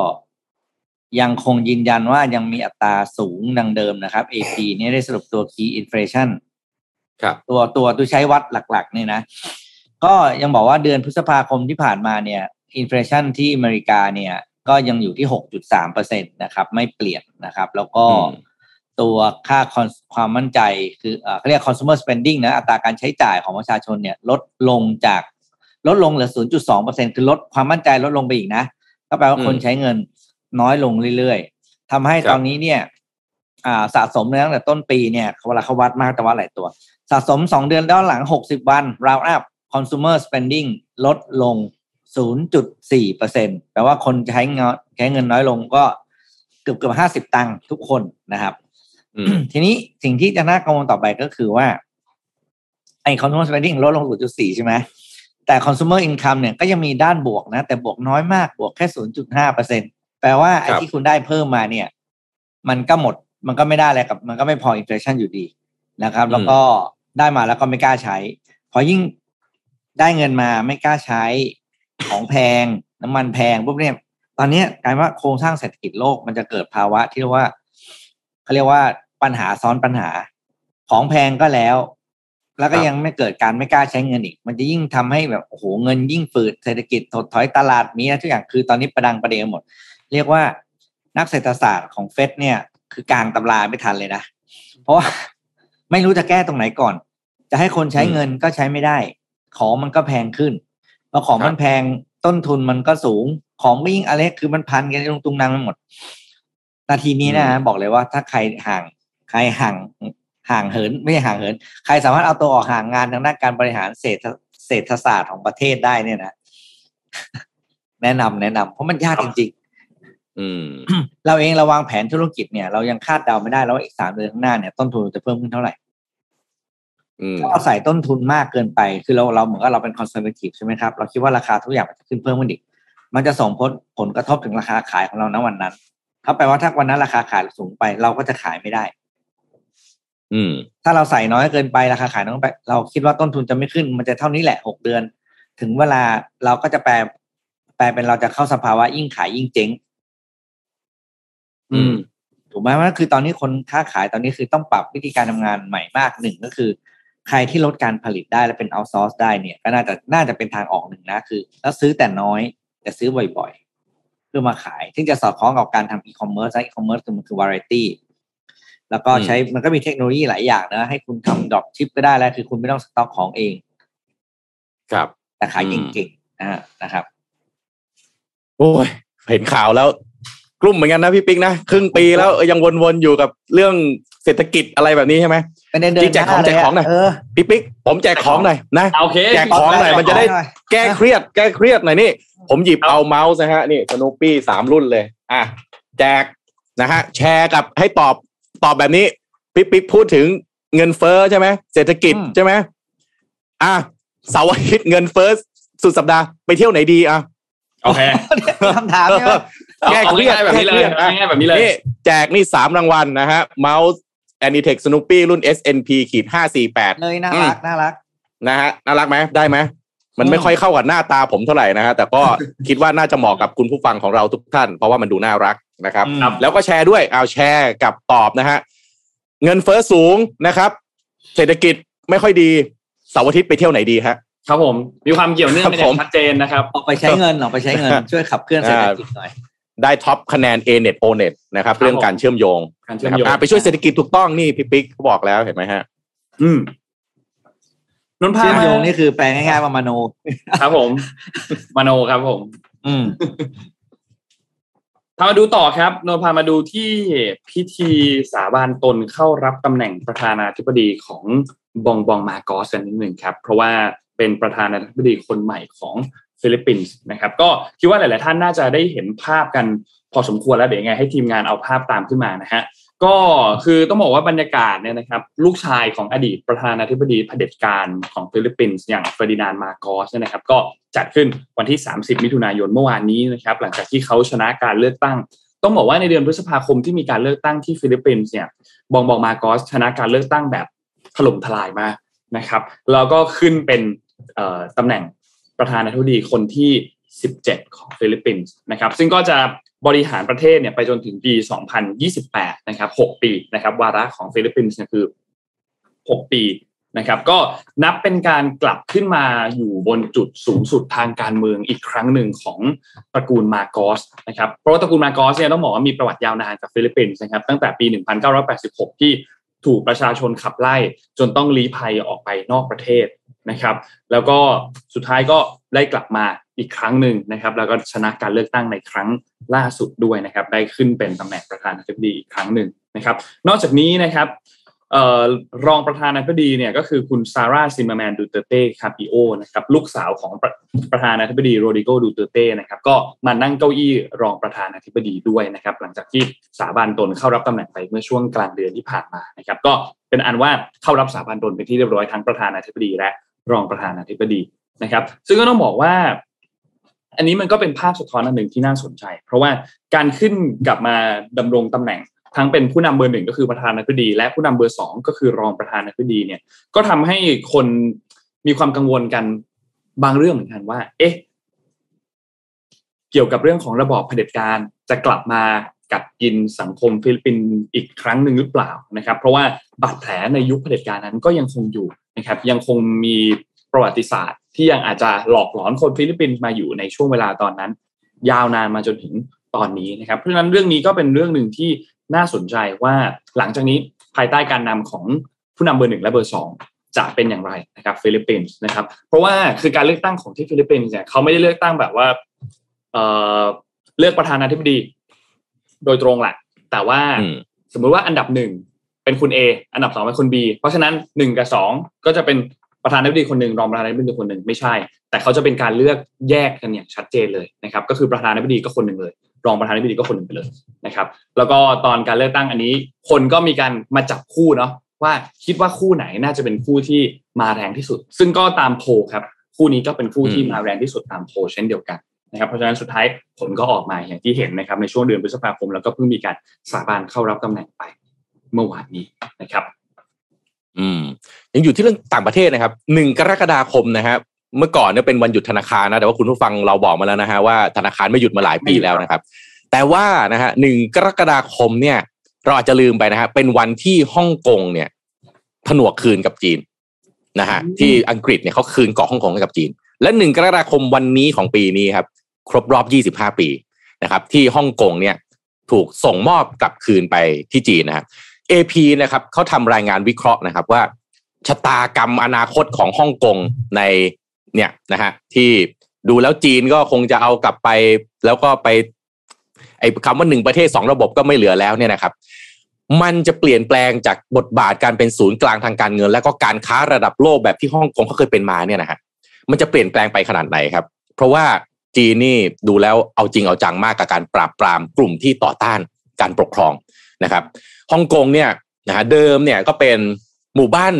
ยังคงยืนยันว่ายังมีอัตราสูงดังเดิมนะครับ AP เนี่ยได้สรุปตัว Key Inflation ครับ ตัวตัวตัวใช้วัดหลักๆเนี่ยนะ ก็ยังบอกว่าเดือนพฤษภาคมที่ผ่านมาเนี่ยอินฟล t ชันที่อเมริกาเนี่ยก็ยังอยู่ที่ 6.3เปอร์เซ็นตนะครับ ไม่เปลี่ยนนะครับ แล้วก็อืมตัวค่า cons- ความมั่นใจคือเอ่อเขาเรียก consumer spending นะอัตราการใช้จ่ายของประชาชนเนี่ยลดลงจากลดลงเหลือ 0.2เปอร์เซ็นคือลดความมั่นใจลดลงไปอีกนะ ก็แปลว่าคนอืมใช้เงิน น้อยลงเรื่อยๆทำให้ครับตอนนี้เนี่ยอ่าสะสมตั้งแต่ต้นปีเนี่ยเวลาเขาวัดมากแต่ว่าหลายตัว สะสมสองเดือนด้านหลังหกสิบวัน round up consumer spending ลดลง 0.4เปอร์เซ็นแปลว่าคนใช้เงินใช้เงินน้อยลงก็เกือบเกือบห้าสิบ50ตังค์ทุกคนนะครับอืมทีนี้สิ่งที่จะน่ากังวลต่อไปก็คือว่า ไอ้ consumer spending ลดลง 0.4 ใช่ไหมแต่ consumer income เนี่ยก็ยังมีด้านบวกนะ แต่บวกน้อยมากบวกแค่ 0.5เปอร์เซ็น แปลว่าไอ้ครับที่คุณได้เพิ่มมาเนี่ย มันก็หมดมันก็ไม่ได้อะไรกับ มันก็ไม่พอ inflation อยู่ดีนะครับ แล้วก็ได้มาแล้วก็ไม่กล้าใช้ พอยิ่งได้เงินมาไม่กล้าใช้ของแพงน้ำมันแพงปุ๊บเนี่ยตอนเนี้ยกลายว่าโครงสร้างเศรษฐกิจโลกมันจะเกิดภาวะที่เรียกว่าเขาเรียกว่าปัญหาซ้อนปัญหา ของแพงก็แล้ว แล้วก็ครับยังไม่เกิดการไม่กล้าใช้เงินอีก มันจะยิ่งทำให้แบบโอ้โหเงินยิ่งฝืดเศรษฐกิจถดถอยตลาดมีนะทุกอย่างคือตอนนี้ประดังประเดงหมด เรียกว่านักเศรษฐศาสตร์ของเฟดเนี่ย คือกลางตำราไม่ทันเลยนะ เพราะว่าไม่รู้จะแก้ตรงไหนก่อน จะให้คนใช้เงินก็ใช้ไม่ได้ ของมันก็แพงขึ้นพอของมันแพงต้นทุนมันก็สูง ของก็ยิ่งอะไรคือมันพันกันตรงตุงนางไปหมด นาทีนี้นะอืมบอกเลยว่าถ้าใครห่างใครห่างห่างเหินไม่ใช่ห่างเหิน ใครสามารถเอาตัวออกห่างงานทางด้านการบริหารเศรษฐเศรษฐศาสตร์ของประเทศได้เนี่ยนะ แนะนำแนะนำเพราะมันยากจริงอืมๆ เราเองเราวางแผนธุรกิจเนี่ยเรายังคาดเดาไม่ได้แล้วว่าอีกสามเดือนข้างหน้าเนี่ยต้นทุนจะเพิ่มขึ้นเท่าไหร่อืมถ้าเราใส่ต้นทุนมากเกินไป คือเราเราเหมือนกับเราเป็นคอนเซอร์เวทีฟใช่ไหมครับ เราคิดว่าราคาทุกอย่างมันจะขึ้นเพิ่มขึ้นอีก มันจะส่งผลผลกระทบถึงราคาขายของเราณวันนั้นเขาแปลว่าถ้าวันนั้นราคาขายสูงไป เราก็จะขายไม่ได้ อืม ถ้าเราใส่น้อยเกินไปราคาขายน้อยไป เราคิดว่าต้นทุนจะไม่ขึ้น มันจะเท่านี้แหละหกเดือน ถึงเวลาเราก็จะแปลแปลเป็นเราจะเข้าสภาวะยิ่งขายยิ่งเจ๊ง อืมถูกไหมว่าคือตอนนี้คนค้าขายตอนนี้คือต้องปรับวิธีการทำงานใหม่มากหนึ่งก็คือ ใครที่ลดการผลิตได้และเป็น outsource ได้เนี่ย ก็น่าจะน่าจะเป็นทางออกหนึ่งนะคือ แล้วซื้อแต่น้อยแต่ซื้อบ่อยๆ เพื่อมาขาย ซึ่งจะสอดคล้องกับการทำอีคอมเมิร์ซอีคอมเมิร์ซคือมันคือวาไรตี้แล้วก็ใช้มันก็มีเทคโนโลยีหลายอย่างนะ ให้คุณทำ dropship ก็ได้แล้ว คือคุณไม่ต้องสต็อกของเอง ครับ แต่ขายอืมเก่งๆนะฮะนะครับ โอ้ย เห็นข่าวแล้ว กลุ่มเหมือนกันนะพี่ปิ๊กนะครึ่งปีแล้วเออยังวนๆอยู่กับเรื่องเศรษฐกิจอะไรแบบนี้ใช่ไหมเป็นเดินเดิจรินงแจกของหาเลยแจกของหน่อยเออพี่ปิ๊กผมแจกของหน่อยนะโอเคแจกของหน่อยมันจะได้แก้เครียดแก้เครียดหน่อยนี่ ผมหยิบเอาเมาส์นะฮะนี่สโนปี้สามรุ่นเลยอะแจกนะฮะแชร์กับให้ตอบตอบแบบนี้ปิ๊กปิ๊กพูดถึงเงินเฟ้อใช่ไหมเศรษฐกิจอืมใช่ไหมอะเสาร์อาทิตย์เงินเฟ้อสุดสัปดาห์ไปเที่ยวไหนดีอะโอเคคำถามใช่ไหม แก้เอาเครียดง่ายๆแบบนี้เลยแก้เครียดอะง่ายๆแบบนี้เลยนี่แจกนี่สามรางวัลนะฮะเมาส์ Anitech Snoopy รุ่น SNP ขีดห้าสี่แปดเลยน่ารักน่ารักนะฮะน่ารักไหมได้ไหมมันไม่อืมค่อยเข้ากับหน้าตาผมเท่าไหร่นะฮะแต่ก็คิดว่าน่าจะเหมาะกับคุณผู้ฟังของเราทุกท่าน เพราะว่ามันดูน่ารักนะครับอืมแล้วก็แชร์ด้วยเอาแชร์กับตอบนะฮะเงินเฟ้อสูงนะครับ เศรษฐกิจไม่ค่อยดีเสาร์อาทิตย์ไปเที่ยวไหนดีฮะครับผมมีความเกี่ยวเนื่องครับกันอผย่ามงชัดเจนนะครับออกไปใช้เงินออกไปใช้เงินช่วยขับเคลื่อนเศรษฐกิจหน่อย ได้ท็อปคะแนน A net O net นะครับครับเรื่องการเชื่อมโยงการเชื่อนะมครับโยงอะไปช่วยเศรษฐกิจถูกต้องนี่พี่ปิ๊กเขาบอกแล้วเห็นไหมฮะ อืมนนท์พาเชื่อมมาโยงนี่คือแปลง่ายๆว่ามโน ครับผม มโนครับผม อืมพามาดูต่อครับโนพามาดูที่พิธีสาบานตนเข้ารับตำแหน่งประธานาธิบดีของบองบองมาร์กอสกันนิดหนึ่งครับ เพราะว่าเป็นประธานาธิบดีคนใหม่ของ ฟิลิปปินส์นะครับก็คิดว่าหลาย ๆ ท่านน่าจะได้เห็นภาพกันพอสมควรแล้วเดี๋ยวยังไงให้ทีมงานเอาภาพตามขึ้นมานะฮะก็คือต้องบอกว่าบรรยากาศเนี่ยนะครับลูกชายของอดีตประธานาธิบดีเผด็จการของฟิลิปปินส์อย่างเฟอร์ดินานด์ มาร์กอสเนี่ยนะครับก็จัดขึ้นวันที่ 30 มิถุนายนเมื่อวานนี้นะครับหลังจากที่เขาชนะการเลือกตั้ง ต้องบอกว่าในเดือนพฤษภาคมที่มีการเลือกตั้งที่ฟิลิปปินส์เนี่ยบองบองมาร์กอสชนะการเลือกตั้งแบบถล่มทลายมากนะครับแล้วก็ขึ้นเป็นตำแหน่ง ประธานาธิบดีคนที่ 17 ของฟิลิปปินส์นะครับซึ่งก็จะบริหารประเทศเนี่ยไปจนถึงปี 2028 นะครับ 6 ปีนะครับวาระของฟิลิปปินส์คือ 6 ปีนะครับ ก็นับเป็นการกลับขึ้นมาอยู่บนจุดสูงสุดทางการเมืองอีกครั้งหนึ่งของตระกูลมาร์กอสนะครับเพราะว่าตระกูลมาร์กอสเนี่ยต้องบอกว่ามีประวัติยาวนานกับฟิลิปปินส์นะครับตั้งแต่ปี 1986 ที่ถูกประชาชนขับไล่จนต้องลี้ภัยออกไปนอกประเทศ นะครับ แล้วก็สุดท้ายก็ได้กลับมาอีกครั้งหนึ่งนะครับ แล้วก็ชนะการเลือกตั้งในครั้งล่าสุดด้วยนะครับ ได้ขึ้นเป็นตำแหน่งประธานาธิบดีอีกครั้งหนึ่งนะครับ นอกจากนี้นะครับรองประธานาธิบดีเนี่ยก็คือคุณซาร่าซิมแมนดูเตเต้คาปิโอนะครับลูกสาวของประประธานาธิบดีโรดริโกดูเตอร์เตนะครับก็มานั่งเก้าอี้รองประธานาธิบดีด้วยนะครับ หลังจากที่สาบานตนเข้ารับตำแหน่งไปเมื่อช่วงกลางเดือนที่ผ่านมานะครับ ก็เป็นอันว่าเข้ารับสาบานตนเป็นที่เรียบร้อยทั้งประธานาธิบดีและ รองประธานาธิบดีนะครับ ซึ่งก็ต้องบอกว่า อันนี้มันก็เป็นภาพสะท้อนอันหนึ่งที่น่าสนใจ เพราะว่าการขึ้นกลับมาดำรงตำแหน่งทั้งเป็นผู้นำเบอร์หนึ่งก็คือประธานาธิบดี และผู้นำเบอร์สองก็คือรองประธานาธิบดีเนี่ย ก็ทำให้คนมีความกังวลกันบางเรื่องเหมือนกันว่า เอ๊ะ เกี่ยวกับเรื่องของระบอบเผด็จการจะกลับมากัดกินสังคมฟิลิปปินส์อีกครั้งหนึ่งหรือเปล่านะครับ เพราะว่าบาดแผลในยุคเผด็จการนั้นก็ยังคงอยู่ นะครับยังคงมีประวัติศาสตร์ ที่ยังอาจจะหลอกหลอนคนฟิลิปปินส์มาอยู่ในช่วงเวลาตอนนั้น ยาวนานมาจนถึงตอนนี้นะครับ เพราะฉะนั้นเรื่องนี้ก็เป็นเรื่องหนึ่งที่น่าสนใจว่าหลังจากนี้ภายใต้การนำของผู้นำเบอร์หนึ่งและเบอร์สองจะเป็นอย่างไรนะครับฟิลิปปินส์นะครับ เพราะว่าคือการเลือกตั้งของที่ฟิลิปปินส์เนี่ยเขาไม่ได้เลือกตั้งแบบว่าเอ่อเลือกประธานาธิบดี โดยตรงแหละแต่ว่าสมมุติว่าอันดับหนึ่ง เป็นคุณ A อันดับสองเป็นคุณ B เพราะฉะนั้นหนึ่งกับสองก็จะเป็นประธานาธิบดีคนหนึ่งรองประธานาธิบดีคนหนึ่งไม่ใช่ แต่เขาจะเป็นการเลือกแยกกันอย่างชัดเจนเลยนะครับ ก็คือประธานาธิบดีก็คนหนึ่งเลย รองประธานาธิบดีก็คนหนึ่งไปเลยนะครับ แล้วก็ตอนการเลือกตั้งอันนี้ คนก็มีการมาจับคู่เนาะว่าคิดว่าคู่ไหนน่าจะเป็นคู่ที่มาแรงที่สุด ซึ่งก็ตามโพครับคู่นี้ก็เป็นคู่ที่มาแรงที่สุดตามโพเช่นเดียวกันนะครับเพราะฉะนั้นสุดท้ายผลก็ออกมาอย่างที่เห็นนะครับในช่วงเดือนพฤษภาคมแล้วก็เพิ่งมีการสาบานเข้ารับตำแหน่งไป เมื่อวานนี้นะครับ อืม ยังอยู่ที่เรื่องต่างประเทศนะครับหนึ่งกรกฎาคมนะครับเมื่อก่อนเนี่ยเป็นวันหยุดธนาคารนะแต่ว่าคุณผู้ฟังเราบอกมาแล้วนะฮะว่าธนาคารไม่หยุดมาหลายปีแล้วนะครับ แต่ว่านะฮะหนึ่งกรกฎาคมเนี่ย เราอาจจะลืมไปนะฮะเป็นวันที่ฮ่องกงเนี่ย ผนวกคืนกับจีนนะฮะที่อังกฤษเนี่ยเขาคืนเกาะฮ่องกงให้กับจีน และหนึ่งกรกฎาคมวันนี้ของปีนี้ครับ ครบรอบ 25 ปีนะครับ ที่ฮ่องกงเนี่ย ถูกส่งมอบกลับคืนไปที่จีนนะครับ AP นะครับเขาทำรายงานวิเคราะห์นะครับว่าชะตากรรมอนาคตของฮ่องกงในเนี่ยนะฮะที่ดูแล้วจีนก็คงจะเอากลับไป แล้วก็ไปไอ้คำว่าหนึ่งประเทศสองระบบก็ไม่เหลือแล้วเนี่ยนะครับมันจะเปลี่ยนแปลงจากบทบาทการเป็นศูนย์กลางทางการเงิน และก็การค้าระดับโลกแบบที่ฮ่องกงเขาเคยเป็นมาเนี่ยนะฮะมันจะเปลี่ยนแปลงไปขนาดไหนครับ เพราะว่าจีนนี่ดูแล้วเอาจริงเอาจังมากกับการปราบปรามกลุ่มที่ต่อต้านการปกครองนะครับ ฮ่องกงเนี่ยนะฮะเดิมเนี่ยก็เป็นหมู่บ้าน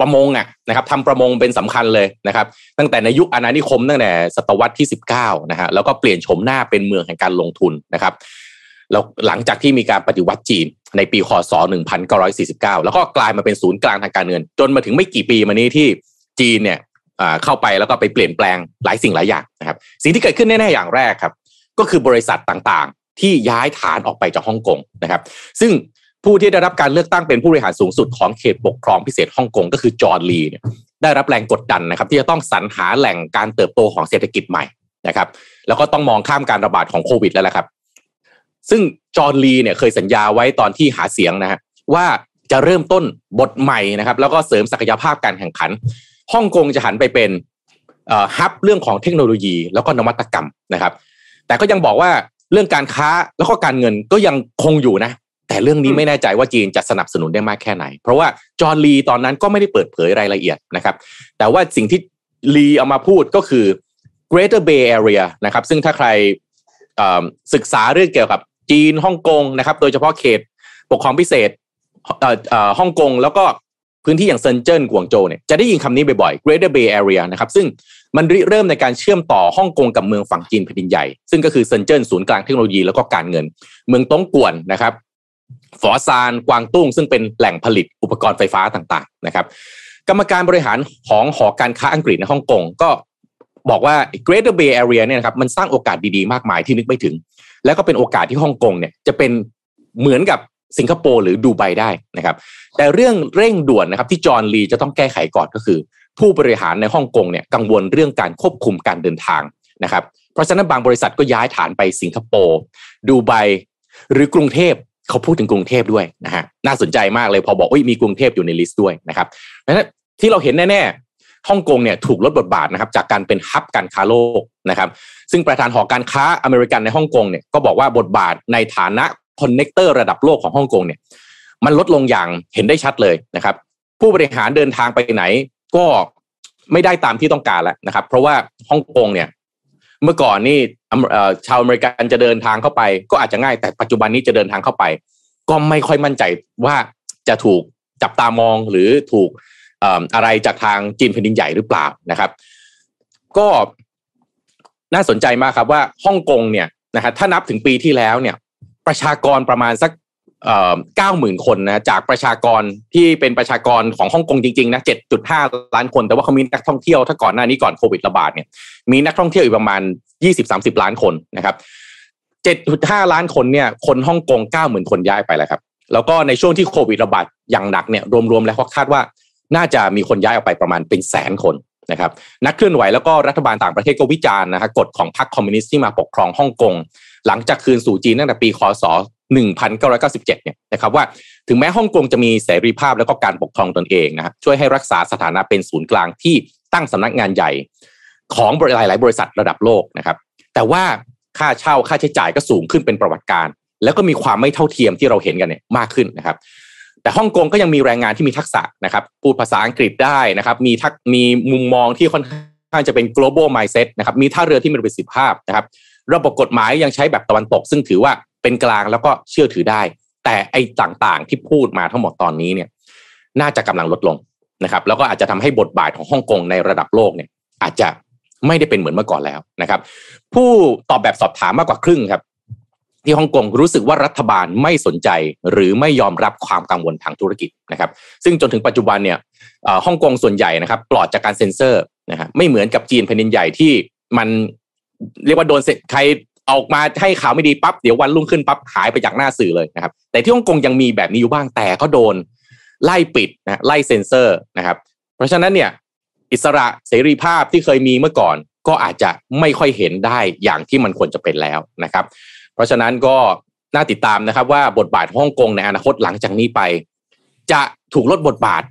ประมงอะนะครับทำประมงเป็นสำคัญเลยนะครับ ตั้งแต่ในยุคอาณานิคมตั้งแต่ศตวรรษที่ 19นะฮะแล้วก็เปลี่ยนโฉมหน้าเป็นเมืองแห่งการลงทุนนะครับแล้วหลังจากที่มีการปฏิวัติจีนในปีคศ 1949 แล้วก็กลายมาเป็นศูนย์กลางทางการเงิน จนมาถึงไม่กี่ปีมานี้ที่จีนเนี่ยเข้าไปแล้วก็ไปเปลี่ยนแปลงหลายสิ่งหลายอย่างนะครับ สิ่งที่เกิดขึ้นแน่ๆอย่างแรกครับ ก็คือบริษัทต่างๆ ที่ย้ายฐานออกไปจากฮ่องกงนะครับ ซึ่ง ผู้ที่ได้รับการเลือกตั้งเป็นผู้บริหารสูงสุดของเขตปกครองพิเศษฮ่องกงก็คือจอห์นลีเนี่ยได้รับแรงกดดันนะครับ ที่จะต้องสรรหาแหล่งการเติบโตของเศรษฐกิจใหม่นะครับ แล้วก็ต้องมองข้ามการระบาดของโควิดแล้วแหละครับ ซึ่งจอห์นลีเนี่ยเคยสัญญาไว้ตอนที่หาเสียงนะฮะว่าจะเริ่มต้นบทใหม่นะครับ แล้วก็เสริมศักยภาพการแข่งขันฮ่องกงจะหันไปเป็นฮับเรื่องของเทคโนโลยี แล้วก็นวัตกรรมนะครับ แต่ก็ยังบอกว่าเรื่องการค้าแล้วก็การเงินก็ยังคงอยู่นะ แต่เรื่องนี้ไม่แน่ใจว่าจีนจะสนับสนุนได้มากแค่ไหน เพราะว่าจอร์นลีตอนนั้นก็ไม่ได้เปิดเผยรายละเอียดนะครับ แต่ว่าสิ่งที่ลีเอามาพูดก็คือ Greater Bay Area นะครับ ซึ่งถ้าใครศึกษาเรื่องเกี่ยวกับจีนฮ่องกงนะครับ โดยเฉพาะเขตปกครองพิเศษฮ่องกงแล้วก็พื้นที่อย่างเซินเจิ้นกว่างโจวเนี่ยจะได้ยินคำนี้บ่อยๆ Greater Bay Area นะครับซึ่งมันเริ่มในการเชื่อมต่อฮ่องกงกับเมืองฝั่งจีนแผ่นดินใหญ่ ซึ่งก็คือเซินเจิ้นศูนย์กลางเทคโนโลยีแล้วก็การเงิน เมืองตงกวนนะครับ ฝอซานกวางตุ้งซึ่งเป็นแหล่งผลิตอุปกรณ์ไฟฟ้าต่างๆนะครับ กรรมการบริหารของหอการค้าอังกฤษในฮ่องกงก็บอกว่า Greater Bay Area เนี่ยนะครับมันสร้างโอกาสดีๆ มากมายที่นึกไม่ถึง แล้วก็เป็นโอกาสที่ฮ่องกงเนี่ยจะเป็นเหมือนกับสิงคโปร์หรือดูไบได้นะครับ แต่เรื่องเร่งด่วนนะครับที่จอห์นลีจะต้องแก้ไขก่อนก็คือ ผู้บริหารในฮ่องกงเนี่ยกังวลเรื่องการควบคุมการเดินทางนะครับ เพราะฉะนั้นบางบริษัทก็ย้ายฐานไปสิงคโปร์ดูไบหรือกรุงเทพ เขาพูดถึงกรุงเทพด้วยนะฮะน่าสนใจมากเลยพอบอกว่ามีกรุงเทพอยู่ใน list ด้วยนะครับดังนั้นที่เราเห็นแน่ๆฮ่องกงเนี่ยถูกลดบทบาทนะครับจากการเป็น hub การค้าโลกนะครับซึ่งประธานหอการค้าอเมริกันในฮ่องกงเนี่ยก็บอกว่าบทบาทในฐานะ connector ระดับโลกของฮ่องกงเนี่ยมันลดลงอย่างเห็นได้ชัดเลยนะครับ ผู้บริหารเดินทางไปไหนก็ไม่ได้ตามที่ต้องการแล้วนะครับ เพราะว่าฮ่องกงเนี่ย เมื่อก่อนนี่ชาวอเมริกันจะเดินทางเข้าไป ก็อาจจะง่ายแต่ปัจจุบันนี้จะเดินทางเข้าไป ก็ไม่ค่อยมั่นใจว่าจะถูกจับตามองหรือถูกอะไรจากทางจีนแผ่นดินใหญ่หรือเปล่านะครับ ก็น่าสนใจมากครับว่าฮ่องกงเนี่ยนะครับถ้านับถึงปีที่แล้วเนี่ย ประชากรประมาณสัก เก้าหมื่นคนนะจากประชากรที่เป็นประชากรของฮ่องกงจริงๆนะเจ็ดจุดห้าล้านคน แต่ว่าเขามีนักท่องเที่ยวถ้าก่อนหน้านี้ก่อนโควิดระบาดเนี่ยมีนักท่องเที่ยวอีกประมาณยี่สิบสามสิบล้านคนนะครับเจ็ดจุดห้าล้านคนเนี่ยคนฮ่องกงเก้าหมื่นคนย้ายไปแล้วครับ แล้วก็ในช่วงที่โควิดระบาดอย่างหนักเนี่ยรวมๆแล้วเขาคาดว่าน่าจะมีคนย้ายออกไปประมาณเป็นแสนคนนะครับนักเคลื่อนไหวแล้วก็รัฐบาลต่างประเทศก็วิจารณ์นะฮะกฎของพรรคคอมมิวนิสต์ที่มาปกครองฮ่องกง หลังจากคืนสู่จีนตั้งแต่ปีคศ1997เนี่ยนะครับว่าถึงแม้ฮ่องกงจะมีเสรีภาพแล้วก็การปกครองตนเองนะช่วยให้รักษาสถานะเป็นศูนย์กลางที่ตั้งสำนักงานใหญ่ ของหลายหลายบริษัทระดับโลกนะครับ แต่ว่าค่าเช่าค่าใช้จ่ายก็สูงขึ้นเป็นประวัติการ แล้วก็มีความไม่เท่าเทียมที่เราเห็นกันเนี่ยมากขึ้นนะครับ แต่ฮ่องกงก็ยังมีแรงงานที่มีทักษะนะครับพูดภาษาอังกฤษได้นะครับ มีทักมีมุมมองที่ค่อนข้างจะเป็น global mindset นะครับมีท่าเรือที่มีประสิทธิภาพนะครับ ระบบกฎหมายยังใช้แบบตะวันตก ซึ่งถือว่าเป็นกลางแล้วก็เชื่อถือได้ แต่ไอ้ต่างๆ ที่พูดมาทั้งหมดตอนนี้เนี่ย น่าจะกำลังลดลงนะครับ แล้วก็อาจจะทำให้บทบาทของฮ่องกงในระดับโลกเนี่ย อาจจะไม่ได้เป็นเหมือนเมื่อก่อนแล้วนะครับ ผู้ตอบแบบสอบถามมากกว่าครึ่งครับ ที่ฮ่องกงรู้สึกว่ารัฐบาลไม่สนใจหรือไม่ยอมรับความกังวลทางธุรกิจนะครับ ซึ่งจนถึงปัจจุบันเนี่ยฮ่องกงส่วนใหญ่นะครับ ปลอดจากการเซ็นเซอร์นะฮะไม่เหมือนกับจีนแผ่นดินใหญ่ที่มัน เรียกว่าโดนเสร็จใครออกมาให้ข่าวไม่ดีปั๊บเดี๋ยววันรุ่งขึ้นปั๊บหายไปจากหน้าสื่อเลยนะครับ แต่ที่ฮ่องกงยังมีแบบนี้อยู่บ้างแต่ก็โดนไล่ปิดนะไล่เซ็นเซอร์นะครับ เพราะฉะนั้นเนี่ยอิสระเสรีภาพที่เคยมีเมื่อก่อน ก็อาจจะไม่ค่อยเห็นได้อย่างที่มันควรจะเป็นแล้วนะครับ เพราะฉะนั้นก็น่าติดตามนะครับว่าบทบาทฮ่องกงในอนาคตหลังจากนี้ไป จะถูกลดบทบาท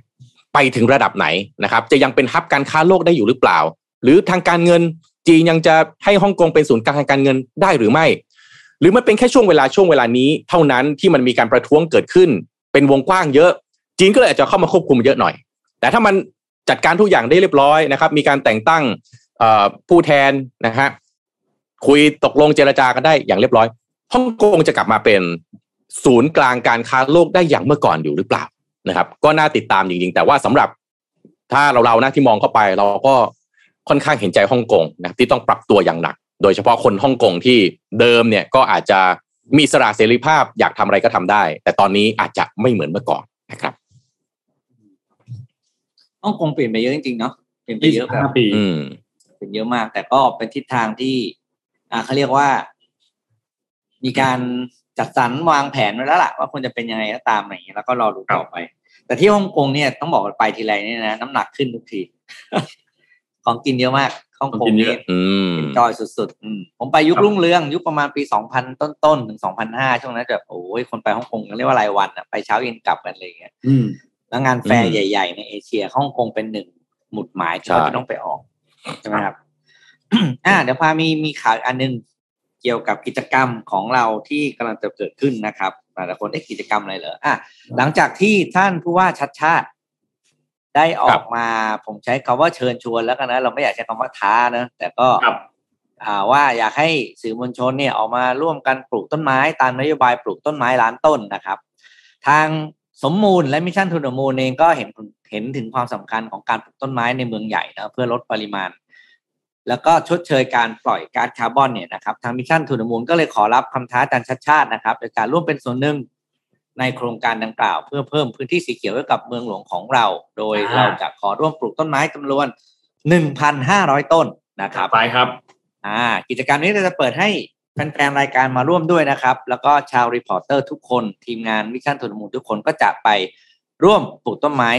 ไปถึงระดับไหนนะครับ จะยังเป็นฮับการค้าโลกได้อยู่หรือเปล่า หรือทางการเงิน จีนยังจะให้ฮ่องกงเป็นศูนย์กลางทางการเงินได้หรือไม่ หรือมันเป็นแค่ช่วงเวลาช่วงเวลานี้เท่านั้นที่มันมีการประท้วงเกิดขึ้น เป็นวงกว้างเยอะ จีนก็เลยอาจจะเข้ามาควบคุมเยอะหน่อย แต่ถ้ามันจัดการทุกอย่างได้เรียบร้อยนะครับ มีการแต่งตั้งผู้แทนนะฮะคุยตกลงเจรจากันได้อย่างเรียบร้อยฮ่องกงจะกลับมาเป็นศูนย์กลางการค้าโลกได้อย่างเมื่อก่อนอยู่หรือเปล่านะครับ ก็น่าติดตามจริงๆ แต่ว่าสำหรับถ้าเราเรานะที่มองเข้าไปเราก็ ค่อนข้างเห็นใจฮ่องกงนะที่ต้องปรับตัวอย่างหนัก โดยเฉพาะคนฮ่องกงที่เดิมเนี่ยก็อาจจะมีสระเสรีภาพอยากทำอะไรก็ทำได้ แต่ตอนนี้อาจจะไม่เหมือนเมื่อก่อนนะครับฮ่องกงเปลี่ยนไปเยอะจริงๆเนาะเปลี่ยนไปเยอะแบบปีเปลี่ยนเยอะมาก แต่ก็เป็นทิศทางที่ อ่าเขาเรียกว่า มีการจัดสรรวางแผนไว้แล้วล่ะว่าควรจะเป็นยังไงก็ตามอะไรอย่างเงี้ยแล้วก็รอดูต่อไป แต่ที่ฮ่องกงเนี่ยต้องบอกไปทีไรเนี่ยนะน้ำหนักขึ้นทุกที ของกินเยอะมากฮ่องกงนี่จอยสุดๆ ผมไปยุครุ่งเรือง ยุคประมาณปีสองพันต้นๆ ถึงสองพันห้าช่วงนั้นแบบโอ้ยคนไปฮ่องกงเรียกว่ารายวันอะไปเช้าเย็นกลับกันเลยเงี้ยแล้วงานแฟร์ใหญ่ ๆ ในเอเชียฮ่องกงเป็นหนึ่งหมุดหมายที่เราจะต้องไปออกใช่ไหมครับอ่าเดี๋ยวพามีมีข่าวอันนึงเกี่ยวกับกิจกรรมของเราที่กำลังจะเกิดขึ้นนะครับหลายคนเอ๊ะกิจกรรมอะไรเหรออะหลังจากที่ท่านผู้ว่าชัดชาติ ได้ออกมาผมใช้คำว่าเชิญชวนแล้วกันนะเราไม่อยากใช้คำว่าท้านะแต่ก็ครับอ่าว่าอยากให้สื่อมวลชนเนี่ยออกมาร่วมกันปลูกต้นไม้ตามนโยบายปลูกต้นไม้ล้านต้นนะครับ ทางสมมูลและ Mission to the Moon เองก็เห็นเห็นถึงความสำคัญของการปลูกต้นไม้ในเมืองใหญ่นะเพื่อลดปริมาณ แล้วก็ชดเชยการปล่อยก๊าซคาร์บอนเนี่ยนะครับทาง Mission to the Moon ก็เลยขอรับคำท้าอาจารย์ชัดชาตินะครับโดยการร่วมเป็นส่วนหนึ่ง ในโครงการดังกล่าว เพื่อเพิ่มพื้นที่สีเขียวให้กับเมืองหลวงของเรา โดยอ่าเราจะขอร่วมปลูกต้นไม้จำนวน 1,500 ต้นนะครับไปครับ อ่า กิจกรรมนี้เราจะเปิดให้แฟนๆรายการมาร่วมด้วยนะครับ แล้วก็ชาว reporter ทุกคนทีมงาน Mission to the Moon ทุกคนก็จะไปร่วมปลูกต้นไม้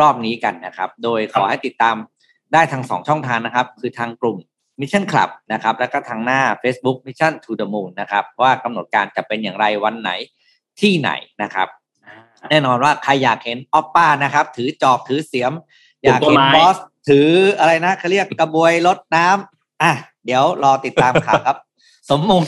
รอบนี้กันนะครับ โดยขอให้ติดตามได้ทางสองช่องทางนะครับ คือทางกลุ่ม Mission Club นะครับ แล้วก็ทางหน้า Facebook Mission to the Moon นะครับ ว่ากำหนดการจะเป็นอย่างไรวันไหน ที่ไหนนะครับ แน่นอนว่าใครอยากเห็นออปป้านะครับ ถือจอบถือเสียม อยากเห็นปลูกต้นไม้บอสถืออะไรนะเขาเรียกกระบวยรดน้ำอะ เดี๋ยวรอติดตามข่าวครับ สมมูล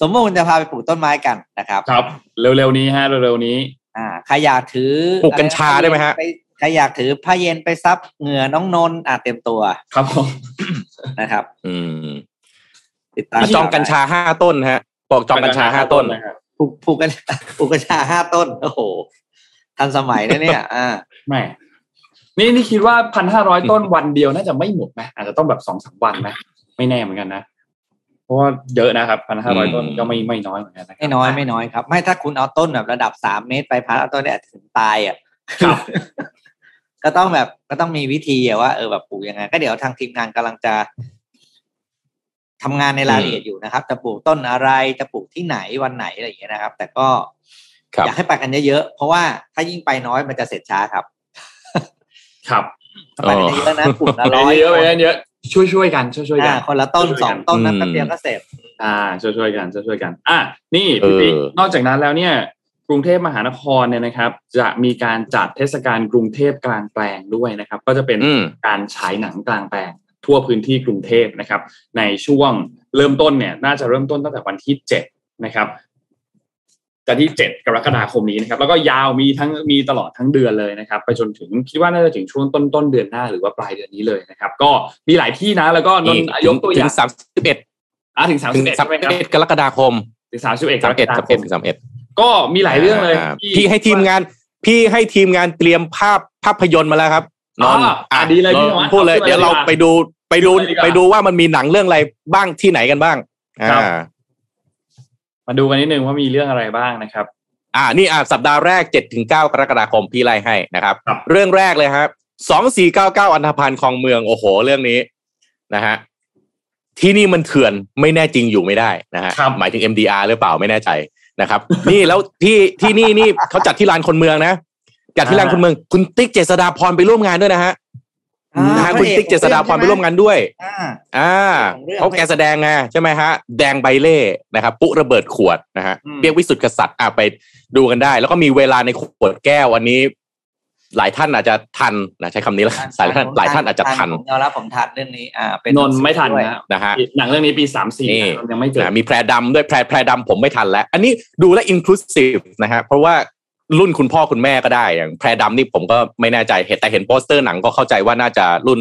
สมมูลจะพาไปปลูกต้นไม้กันนะครับ ครับ เร็วๆนี้ฮะเร็วๆนี้ อ่าใครอยากถือปลูกกัญชาได้ไหมฮะปใครอยากถือผ้าเย็นไปซับเหงื่อน้องนนท์อะเต็มตัว ครับผมนะครับ อืมติดตามจองกัญชาห้าต้นฮะบอกจองกัญชาห้าต้นนะครับป ลูกปลูกกัญปลูกกัญชาห้าต้นโอ้โหทันสมัยนะเนี่ย อ่าแหม่นี่นี่คิดว่าพันห้าร้อยต้นวันเดียวน่าจะไม่หมดไหมอาจจะต้องแบบสองสามวันไหมไม่แน่เหมือนกันนะเพราะว่าเยอะนะครับพันห้าร้อยอืมต้นก็ไม่ไม่น้อยเหมือนกันนะครับไม่น้อยไม่น้อยครับ ไม่ถ้าคุณเอาต้นแบบระดับสามเมตรไปพัดเอาต้นเนี่ยถึงตายอะครับก็ต้องแบบก็ต้องมีวิธีอะว่าเออแบบปลูกยังไงก็เดี๋ยวทางทีมงานกำลังจะ ทำงานในรายละเอียดอยู่นะครับ จะปลูกต้นอะไรจะปลูกที่ไหนวันไหนอะไรอย่างเงี้ยนะครับ แต่ก็ครับอยากให้ไปกันเยอะๆเพราะว่าถ้ายิ่งไปน้อยมันจะเสร็จช้าครับ ครับถ้าไปกันเยอะๆนะปลูกละไปร้อยเยอะไปเยอะช่วยช่วยๆกันช่วยช่วยๆกัอ่านคนละต้นช่วยๆสกัอนงต้นนั้นอืมแป๊บเดียวก็เสร็จ อ่า ช่วยช่วยๆกันช่วยช่วยๆกัน อะนี่เออพี่ปิ๊กนอกจากนั้นแล้วเนี่ยกรุงเทพมหานครเนี่ยนะครับ จะมีการจัดเทศกาลกรุงเทพกลางแปลงด้วยนะครับ ก็จะเป็นอืมการฉายหนังกลางแปลง ทั่วพื้นที่กรุงเทพนะครับในช่วงเริ่มต้นเนี่ยน่าจะเริ่มต้นตั้งแต่วันที่เจ็ดนะครับจะที่เจ็ดกรกฎาคมนี้นะครับแล้วก็ยาวมีทั้งมีตลอดทั้งเดือนเลยนะครับ ไปจนถึงคิดว่าน่าจะถึงช่วงต้นต้นเดือนหน้าหรือว่าปลายเดือนนี้เลยนะครับ ก็มีหลายที่นะแล้วก็นนท์ยกตัวอถึย่างงสามสิบเอ็ดอะถึงสามถึสิงบเอ็ดสามใช่ไหมครับเอ็ดกรกฎาคมถึงสามสิบเอ็ดกสารมกเอ็ดฎาสามคเอ็ดมถึงสามเอ็ดก็มีหลายเรื่องเลยาที่พี่ให้ทีมงาน พี่ให้ทีมงานเตรียมภาพภาพยนตร์มาแล้วครับนนท์อ่าอะดีเลยพี่นนวันดท์พูดเลยเอาขึ้นมาเดี๋ยวเราดีกว่าไปดู ไปดูขึ้นมาดีกว่าไปดูว่ามันมีหนังเรื่องอะไรบ้างที่ไหนกันบ้างครับอ่ามาดูกันนิดนึงว่ามีเรื่องอะไรบ้างนะครับ อ่านี่อ่าสัปดาห์แรกเจ็ดถึงเก้ากรกฎาคมพี่ไล่ให้นะครับครับ เรื่องแรกเลยครับสองสี่เก้าเก้าอันธพาลคลองเมืองโอ้โห เรื่องนี้นะฮะที่นี่มันเถื่อนไม่แน่จริงอยู่ไม่ได้นะฮะครับหมายถึง MDR หรือเปล่าไม่แน่ใจนะครับ นี่แล้วที่ที่นี่นี่เขาจัดที่ลานคนเมืองนะจัดที่ลานคนเมือง คุณติ๊กเจษฎาพรไปร่วมงานด้วยนะฮะอ่า นะฮะคุณติ๊กเจษฎาพรไปร่วมงานด้วย อ่าอ่าของเรื่องเขาแกแสดงไงใช่ไหมฮะ แดงใบเล่นะครับ ปุ๊ระเบิดขวดนะฮะอืมเปียกวิสุทธิ์กษัตริย์อะไปดูกันได้ แล้วก็มีเวลาในขวดแก้วอันนี้ หลายท่านอาจจะทันนะใช้คำนี้ละหลายท่านหลายท่านอาจจะทันผมยอมรับผมทันเรื่องนี้อ่าเป็นนนท์ไม่ทันด้วยนะนะฮะหนังเรื่องนี้ปีสามสี่นี่ยังไม่เกิดนะมีแพรดำด้วยแพรแพรดำผมไม่ทันแล้ว อันนี้ดูแลอินคลูซีฟนะฮะเพราะว่า รุ่นคุณพ่อคุณแม่ก็ได้อย่างแพรดำนี่ผมก็ไม่แน่ใจเห็นแต่เห็นโปสเตอร์หนังก็เข้าใจว่าน่าจะรุ่น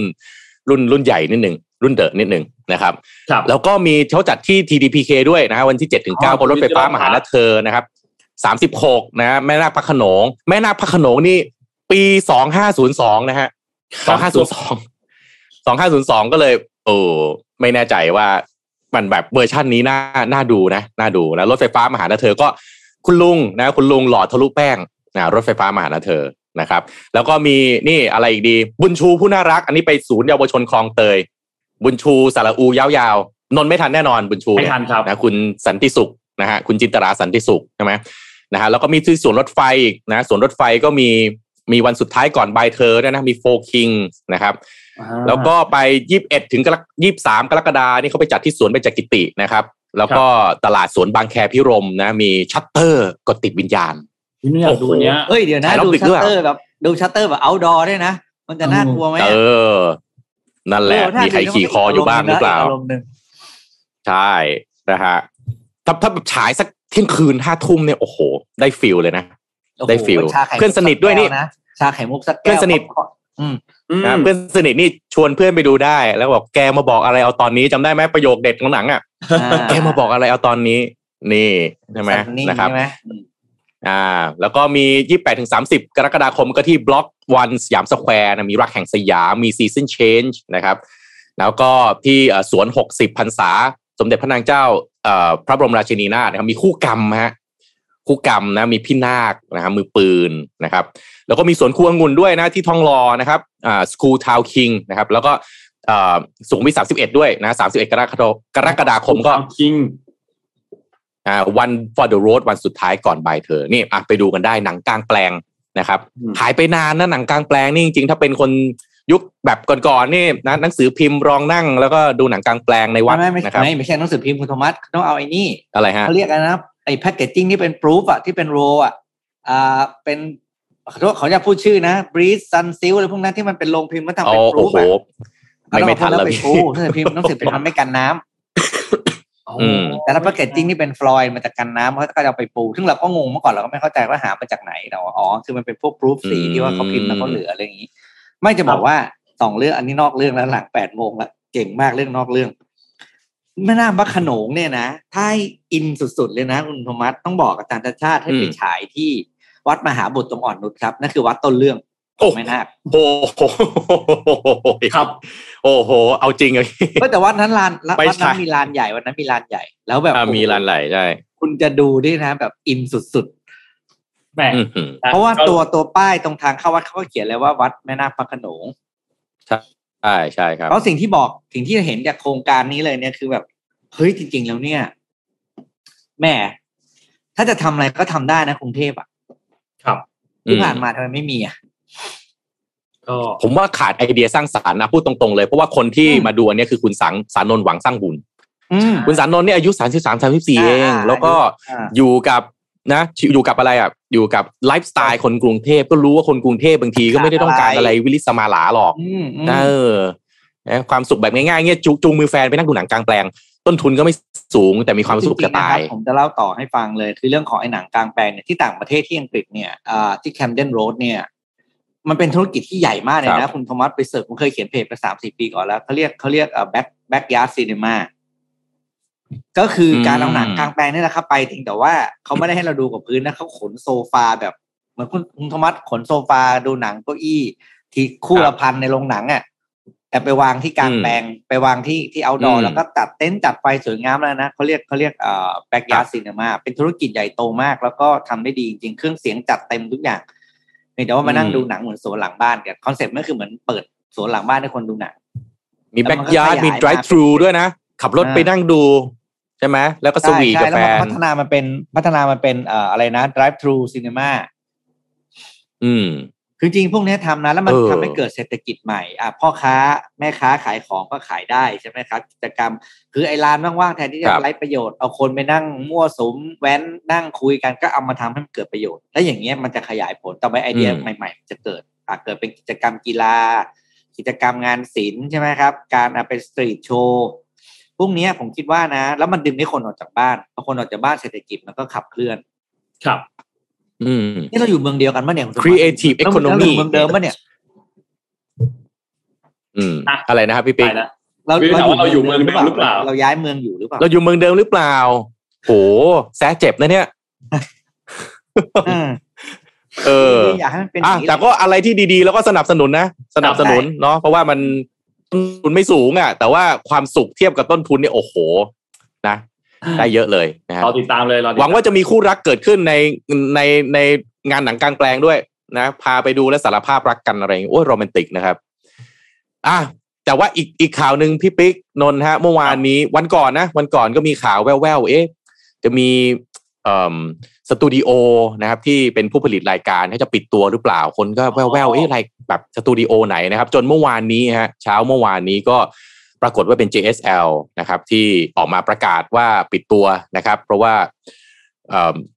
รุ่นรุ่นใหญ่นิดหนึ่งรุ่นเดอะนิดหนึ่งนะครับครับ แล้วก็มีเขาจัดที่ TDPK ด้วยนะฮะวันที่7ถึงอ๋อ9บนรถไฟฟ้า Digital มหานาเธอนะครับ36นะฮะแม่นาคพระโขนง แม่นาคพระโขนงนี่ปี2502นะฮะ2502 2502ก็เลยโอ้ไม่แน่ใจว่ามันแบบเวอร์ชันนี้น่าน่าดูนะน่าดูนะรถไฟฟ้ามหานาเธอก็ คุณลุงนะคุณลุงหล่อทะลุแป้งนะรถไฟฟ้ามหานาเธอนะครับ แล้วก็มีนี่อะไรอีกดี บุญชูผู้น่ารัก อันนี้ไปศูนย์เยาวชนคลองเตย บุญชูสารอูยาวๆ นนท์ไม่ทันแน่นอนบุญชูไม่เนี่ยทันครับนะคุณสันติสุขนะฮะคุณจินตราสันติสุขใช่ไหมนะฮะแล้วก็มีที่สวนรถไฟอีกนะสวนรถไฟก็มีมีวันสุดท้ายก่อนบายเธอด้วยนะมี Four Kings นะครับ แล้วก็ไปยี่บเอ็ดถึงยี่สามกรกฎานี่เขาไปจัดที่สวนเบญจกิตินะครับ แล้วก็ตลาดสวนบางแคภิรมย์นะ มีชัตเตอร์กดติดวิญญาณนี่อยากดูอันเนี้ยเฮ้ยเดี๋ยวนะถ่ายรอบดูดึกด้วยชัตเตอร์แบบดูชัตเตอร์แบบ outdoor ด้วยนะ มันจะน่ากลัวไหมเออ นั่นแหละโอ้ถ้ามีใครขี่คออยู่บ้างหรือเปล่าอารมณ์หนึ่งใช่นะฮะถ้าถ้าแบบฉายสักเที่ยงคืนห้าทุ่มเนี่ยโอ้โห ได้ feel เลยนะโอ้โหได้ feel ชาไข่มุกเพื่อนสนิทด้วยนี่สักแก้นะชาไข่มุกสักแก้วเพื่อนสนิทอืมอืม นะเพื่อนสนิทนี่ชวนเพื่อนไปดูได้ แล้วบอกแกมาบอกอะไรเอาตอนนี้จำได้ไหมประโยคเด็ดของหนังอะแกมาบอกอะไรเอาตอนนี้ นี่ใช่ไหมสันี่นะครับใช่ไหมอืมอ่า แล้วก็มียี่แปดถึงสามสิบกรกฎาคมก็ที่บล็อกวันสยามสแควร์นะมีรักแห่งสยามมี Seasons Change นะครับ แล้วก็ที่เอ่อสวนหกสิบพรรษา สมเด็จพระนางเจ้าเอ่อพระบรมราชินีนาถนะครับมีคู่กรรมฮะ คู่กรรมนะมีพี่นาคนะครับมือปืนนะครับ แล้วก็มีสวนครัวองุ่นด้วยนะที่ทองหลอนะครับอ่าสกูทาวคิงนะครับ แล้วก็เอ่อสุขุมวิทสามสิบเอ็ดด้วยนะสามสิบเอ็ดกรกฎากรกฎาคมก็คิงอ่าวัน for the road วันสุดท้ายก่อนบ่ายเธอนี่อะไปดูกันได้หนังกลางแปลงนะครับอืมหายไปนานนะหนังกลางแปลงนี่จริงๆถ้าเป็นคนยุคแบบก่อนๆนี่นะหนังสือพิมพ์รองนั่งแล้วก็ดูหนังกลางแปลงในวัดไม่ไม่นะครับไม่ไม่ใช่หนังสือพิมพ์คุณโทมัสต้องเอาไอ้นี่อะไรฮะเขาเรียกอะไรนะไอ้ แพคเกจจิ้งที่เป็น proof อะที่เป็นโรอะอ่าเป็นขอโทษเขาจะพูดชื่อนะ breeze sun seal อะไรพวกนั้นที่มันเป็นโรงพิมพ์มันทำโอ้เป็น proof โหอะไม่ไม่ทันแล้วเอาพี่พวกนั้นไปปูหนังสือพิมพ์หนังสือพิมพ์มันไม่กันน้ำอืมแต่ถ้าแพคเกจจิ้งที่เป็นฟลอยด์มันจะกันน้ำเขาก็จะเอาไปปู ซึ่งเราก็งงเมื่อก่อนเราก็ไม่เข้าใจว่าหามาจากไหนแต่ว่าอ๋อคือมันเป็นพวก proof สีอืมที่ว่าเขาพิมพ์แล้วเขาเหลืออะไรอย่างนี้ ไม่จะบอกว่าสองเรื่องอันนี้นอกเรื่องแล้วหลังแปดโมงละเก่งมากเรื่องนอกเรื่อง แม่น้ำพระโขนงเนี่ยนะถ้าให้อินสุดๆเลยนะคุณโทมัสต้องบอกอาจารย์ชาติชาติให้ไปอืมฉายที่วัดมหาบุตรตรงอ่อนนุชครับนั่นคือวัดต้นเรื่องขโอ้องแม่นาคโอ้โหครับ โอ้โห เอาจริงเลยเฮ้ยแต่วัดนั้นลานไปวัดนั้นฉายมีลานใหญ่วันนั้นมีลานใหญ่ แล้วแบบอะมีร้านไหลใช่คุณจะดูด้วยนะ แบบอินสุดแหมอื้อหือๆเพราะว่าตัวตัวป้ายตรงทางเข้าวัดเขาก็เขียนเลยว่าวัดแม่นาคพระโขนงใช่ใช่ครับเพราะสิ่งที่บอกสิ่งที่เห็นจากโครงการนี้เลยเนี่ยคือแบบ เฮ้ยจริง ๆ แล้วเนี่ยแหม่ ถ้าจะทำอะไรก็ทำได้นะกรุงเทพอะ ครับที่ผ่านมาทำไมไม่มีอะก็ผมว่าขาดไอเดียสร้างสรรค์นะพูดตรงๆเลย เพราะว่าคนที่อืมมาดูอันเนี้ยคือคุณสังสารนนท์หวังสร้างบุญอืมคุณสารนนท์เนี่ยอายุสามสิบสามสามสิบสี่อ่าเอง แล้วก็อ่าอยู่กับนะอยู่กับอะไรอะอยู่กับไลฟ์สไตล์คนกรุงเทพก็รู้ว่าคนกรุงเทพบางทีก็ไม่ได้ต้องการอะไรวิลิศมาหราหรอกอืมอืมเออนะความสุขแบบง่ายๆเงี้ยจูจูงมือแฟนไปนั่งดูหนังกลางแปลง ต้นทุนก็ไม่สูงแต่มีความสุขจะตายจริงๆนะครับผมจะเล่าต่อให้ฟังเลยคือเรื่องของไอ้หนังกลางแปลงเนี่ยที่ต่างประเทศที่อังกฤษเนี่ยอ่าที่ Camden Road เนี่ยมันเป็นธุรกิจที่ใหญ่มากเลยครันะบคุณโทมัสไปเสิร์ชผมเคยเขียนเพจไปสามสี่ปีก่อนแล้วเขาเรียกเขาเรียกเอ่อ back backyard cinemaก็คือการเอาหนังกลางแปลงนี่แหละครับไปถึงแต่ว่าเขาไม่ได้ให้เราดูกับพื้นนะเขาขนโซฟาแบบเหมือนคุณคุณโทมัสขนโซฟาดูหนังเก้าอี้ ที่คู่ละพันในโรงหนังอะ แต่ไปวางที่กลางแปลงไปวางที่ที่ outdoor อืมแล้วก็จัดเต็นท์จัดไฟสวยงามแล้วนะเขาเรียกเขาเรียกเอ่อ backyard cinema เป็นธุรกิจใหญ่โตมาก แล้วก็ทำได้ดีจริงๆเครื่องเสียงจัดเต็มทุกอย่างเพียงแต่ว่ามานั่งดูหนังเหมือนสวนหลังบ้านกันคอนเซ็ปต์มันคือเหมือนเปิดสวนหลังบ้านให้คนดูหนังมีแล้วแบ็มันกก็ยาร์ดขยายมีมา drive เป็น thru ด้วยนะ ขับรถอ่าไปนั่งดู ใช่ไหมแล้วก็สใช่วีทใช่กับแล้วแฟมันนพัฒนามันเป็นพัฒนามันเป็นเอ่ออะไรนะ drive thru cinema อืม คือจริงพวกเนี้ยทำนะแล้วมันเออทำให้เกิดเศรษฐกิจใหม่อะพ่อค้าแม่ค้าขายของก็ขายได้ใช่ไหมครับกิจกรรม คือไอ้ร้านว่างๆแทนที่จะไร้ประโยชน์เอาคนไปนั่งมั่วสุมแว้นนั่งคุยกันก็เอามาทำให้มันเกิดประโยชน์ แล้วอย่างเงี้ยมันจะขยายผลต่อไปไอเดียอืมใหม่ๆ จะเกิดอาจเกิดเป็นกิจกรรมกีฬา กิจกรรมงานศิลป์ใช่ไหมครับ การเอาเป็นสตรีทโชว์พวกเนี้ยผมคิดว่านะ แล้วมันดึงให้คนออกจากบ้านพอคนออกจากบ้านเศรษฐกิจมันก็ขับเคลื่อน ครับอืม นี่เราอยู่เมืองเดียวกันปะเนี่ยคุณสมบัติ Creative แล้ว economy เราอยู่เมืองเดิมปะเนี่ยอืมอะอะไรนะครับพี่ไปปิ๊กนะเราหรือถามว่าเราอยู่เมืองเดิมหรือเปล่า เราย้ายเมืองอยู่หรือเปล่า เราอยู่เมืองเดิมหรือเปล่าโหแซะเจ็บนะเนี่ยอืมเอออยากให้มันเป็นออะย่างนี้แต่ก็อะไรที่ดีๆ แล้วก็สนับสนุนนะ สนับสนุนเนาะเพราะว่ามันต้นทุนไม่สูงอะ แต่ว่าความสุขเทียบกับต้นทุนเนี่ยโอ้โห นะ ได้เยอะเลยนะฮะรอติดตามเลยรอติดตมหวังว่าจะมีคู่รักเกิดขึ้นในในในงานหนังกลางแปลงด้วยนะ พาไปดูและสารภาพรักกันอะไรอย่างงี้โอ้ยโรแมนติกนะครับ อะแต่ว่าอีกอีกข่าวหนึ่งพี่ปิ๊กนนท์ฮะ เมื่อวานนี้วันก่อนนะ วันก่อนก็มีข่าวแว่วๆเอ๊ะจะมีเอ่อสตูดิโอนะครับที่เป็นผู้ผลิตรายการเขาจะปิดตัวหรือเปล่าคนก็แว่วๆเอ๊ะอะไรแบบสตูดิโอไหนนะครับ จนเมื่อวานนี้ฮะเช้าเมื่อวานนี้ก็ ปรากฏว่าเป็น JSL นะครับที่ออกมาประกาศว่าปิดตัวนะครับ เพราะว่า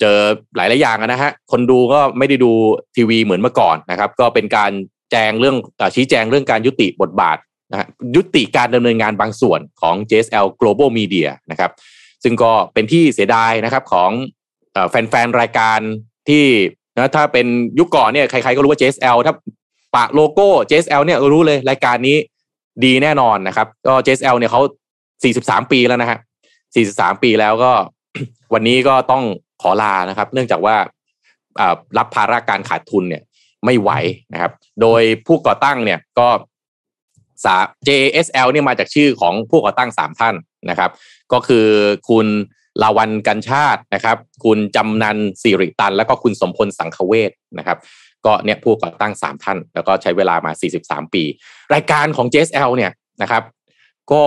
เจอหลายหลายอย่างนะฮะคนดูก็ไม่ได้ดูทีวีเหมือนเมื่อก่อนนะครับ ก็เป็นการแจงเรื่องชี้แจงเรื่องการยุติบทบาทนะฮะยุติการดำเนินงานบางส่วนของ JSL Global Media นะครับ ซึ่งก็เป็นที่เสียดายนะครับของอแฟนๆ รายการที่นะถ้าเป็นยุคก่อนเนี่ยใครๆก็รู้ว่า JSL ถ้าปะโลโก้ JSL เนี่ยรู้เลยรายการนี้ ดีแน่นอนนะครับ ก็ JSL เนี่ยเขา43 ปีแล้วนะฮะ43 ปีแล้วก็วันนี้ก็ต้องขอลานะครับ เนื่องจากว่ารับภาระการขาดทุนเนี่ยไม่ไหวนะครับ โดยผู้ก่อตั้งเนี่ยก็สา JSL เนี่ยมาจากชื่อของผู้ก่อตั้งสามท่านนะครับ ก็คือคุณลาวันกันชาตินะครับ คุณจำนันสิริตัน แล้วก็คุณสมพลสังคเวชนะครับ ก็เนี่ยผู้ก่อตั้งสามท่าน แล้วก็ใช้เวลามา 43 ปี รายการของ JSL เนี่ยนะครับ ก็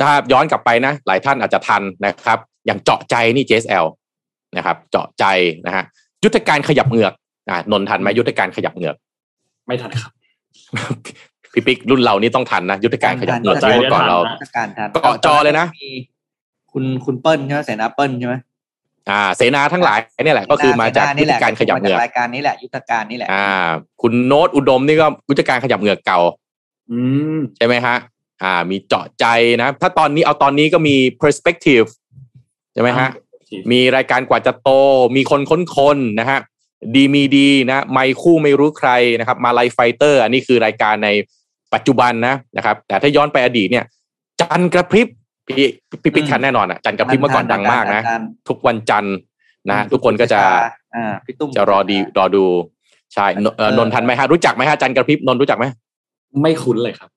ถ้าย้อนกลับไปนะ หลายท่านอาจจะทันนะครับ อย่างเจาะใจนี่ JSL นะครับ เจาะใจนะฮะยุทธการขยับเหงือกอ่านนท์ทันไหมยุทธการขยับเหงือก ไม่ทันครับพี่ปิ๊กรุ่นเรานี่ต้องทันนะยุทธการขยับเหงือกเจาะใจเมื่อก่อนเราเนี่ยทันนะราชการทันเกาะจอเลยนะมีคุณคุณเปิ้ลใช่ไหมเสนาเปิ้ลใช่ไหม อ่า เสนาทั้งหลายเนี่ยแหละก็คือมาจากเสนยุทธแหละการขยับเหงือกมจรายการนี้แหละยุทธการนี้แหละอ่า คุณโน้ตอุดมนี่ก็ยุทธการขยับเหงือกเก่า อืมใช่ไหมฮะ อ่า มีเจาะใจนะ ถ้าตอนนี้เอาตอนนี้ก็มี perspective ใช่ไหมฮะ มีรายการกว่าจะโต มีคนค้นคนนะฮะดีมีดีนะไม่คู่ไม่รู้ใครนะครับ มาไลไฟเตอร์ อันนี้คือรายการในปัจจุบันนะนะครับ แต่ถ้าย้อนไปอดีตเนี่ย จันทร์กระพริบ พี่พี่ปิ๊กทันแน่นอนอะจันทร์กระพริบเมื่อก่อนดังมากนะ ทุกวันจันทร์นะทุกคนก็จะอ่าพี่ตุ้มจะรอดีรอดูใช่นเอ่อนนท์ทันไหมฮะรู้จักไหมฮะจันทร์กระพริบนนท์รู้จักไหมไม่คุ้นเลยครับ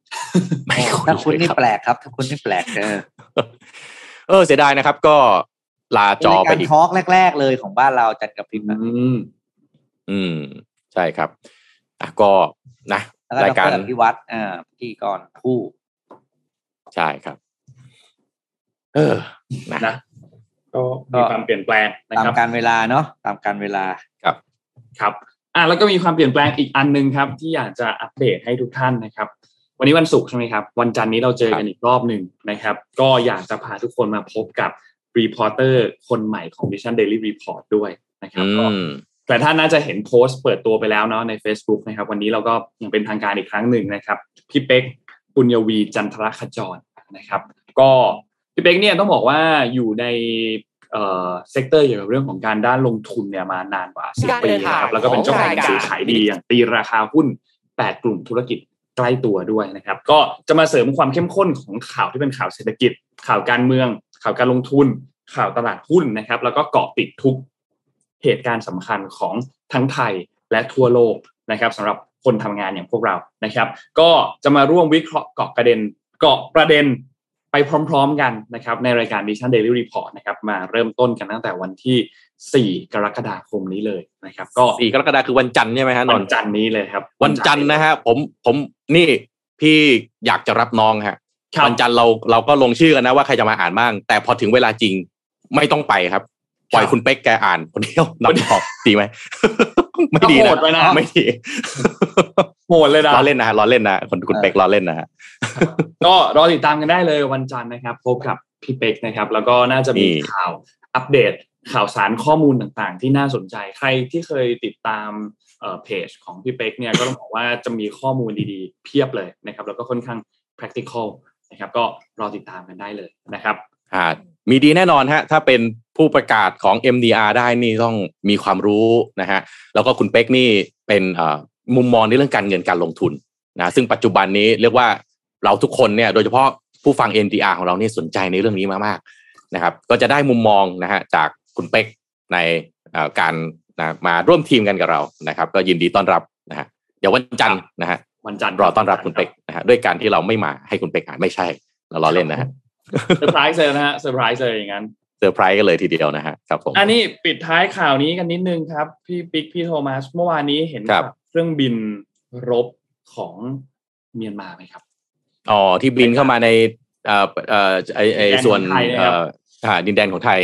ไม่คุ้นถ้าคุณเลยนี่รับแปลกครับถ้าคุณนี่แปลกเออเออเสียดายนะครับ ก็ลาจอไปเป็นรายอีกากรทอล์กแรก ๆ เลยของบ้านเราจัดกับพิมพ์อืมอืม ใช่ครับอะก็นะแล้วก็ราดยการรพิวัตรอ่าพิธีกรคู่ ใช่ครับ เออนะนะก็มีความเปลี่ยนแปลงนะตามครับการเวลาเนาะตามการเวลาครับอะแล้วก็มีความเปลี่ยนแปลงอีกอันหนึงครับ ที่อยากจะอัปเดตให้ทุกท่านนะครับ วันนี้วันศุกร์ใช่ไหมครับ วันจันทร์นี้เราเจอกันอีกรอบหนึ่งนะครับ ก็อยากจะพาทุกคนมาพบกับ reporter คนใหม่ของ Mission Daily Report ด้วยนะครับอืมก็แต่ท่านน่าจะเห็นโพสต์เปิดตัวไปแล้วเนาะใน Facebook นะครับ วันนี้เราก็ยังเป็นทางการอีกครั้งหนึ่งนะครับ พี่เป๊กปุญญวีจันทรขจรนะครับ ก็ พี่เป๊กเนี่ยต้องบอกว่าอยู่ในเอ่อ sector เกี่ยวกับเรื่องของการด้านลงทุนเนี่ยมานานกว่าสิบปีนะครับแล้วก็เป็นเจ้าของหนังสือขายดีอย่างตีราคาหุ้น8กลุ่มธุรกิจใกล้ตัวด้วยนะครับ ก็จะมาเสริมความเข้มข้นของข่าวที่เป็นข่าวเศรษฐกิจ ข่าวการเมือง ข่าวการลงทุน ข่าวตลาดหุ้นนะครับ แล้วก็เกาะติดทุกเหตุการณ์สำคัญของทั้งไทยและทั่วโลกนะครับสำหรับคนทำงานอย่างพวกเรานะครับ ก็จะมาร่วมวิเคราะห์เกาะประเด็น เกาะประเด็น ไปพร้อมๆกันนะครับในรายการ Mission Daily Report นะครับมาเริ่มต้นกันตั้งแต่วันที่ 4 กรกฎาคมนี้เลยนะครับ ก็สี่กรกฎาคมคือวันจันทร์ใช่ไหมฮะนวันนท์จันทร์นี้เลยครับ วันจันทร์นะฮะผมผมนี่พี่อยากจะรับน้องฮะครับวันจันทร์เราเราก็ลงชื่อกันนะว่าใครจะมาอ่านบ้าง แต่พอถึงเวลาจริงไม่ต้องไปครับ ปล่อยคุณเป๊กแกอ่านคนเดียวนำออกดีไหมไม่ดีโหดไว้นะไม่ดี โหดเลยนะล้อเล่นนะฮะล้อเล่นนะคนคุณเป๊กล้อเล่นนะฮะก็รอติดตามกันได้เลยวันจันทร์นะครับพบกับพี่เป็กนะครับ แล้วก็น่าจะมีนี่ข่าวอัปเดตข่าวสารข้อมูลต่างๆ ที่น่าสนใจใครที่เคยติดตามเอ่อเพจของพี่เป็กเนี่ยก็ต้องบอกว่าจะมีข้อมูลดีๆ เพียบเลยนะครับ แล้วก็ค่อนข้าง practical นะครับ ก็รอติดตามกันได้เลยนะครับอ่ามีดีแน่นอนฮะถ้าเป็นผู้ประกาศของ MDR ได้นี่ต้องมีความรู้นะฮะแล้วก็คุณเป๊กนี่เป็นเอ่อ มุมมองในเรื่องการเงินการลงทุนนะซึ่งปัจจุบันนี้เรียกว่าเราทุกคนเนี่ยโดยเฉพาะผู้ฟัง NDR ของเรานี่สนใจในเรื่องนี้มากๆนะครับ ก็จะได้มุมมองนะฮะจากคุณเป๊กในเอ่อการนะมาร่วมทีมกันกับเรานะครับ ก็ยินดีต้อนรับนะฮะเดี๋ยววันจันทร์นะฮะวันจันทร์รอต้อนรับคุณเป็กนะฮะด้วยการที่เราไม่มาให้คุณเป็กอ่านไม่ใช่เราล้อเล่นนะฮะเซอร์ไพรส์เลยนะฮะเซอร์ไพรส์เลยอย่างนั้นเซอร์ไพรส์กันเลยทีเดียวนะฮะครับผมอันนี้ปิดท้ายข่าวนี้กันนิดนึงครับ พี่ปิ๊กพี่โทมัสเมื่อวานนี้เห็นครับ เครื่องบินรบของเมียนมาไหมครับอ๋อที่บินเข้ามาในเอ่อเอ่อไอไอดินแดนส่วนของไทยนะครับเอ่ออ่าดินแดนของไทย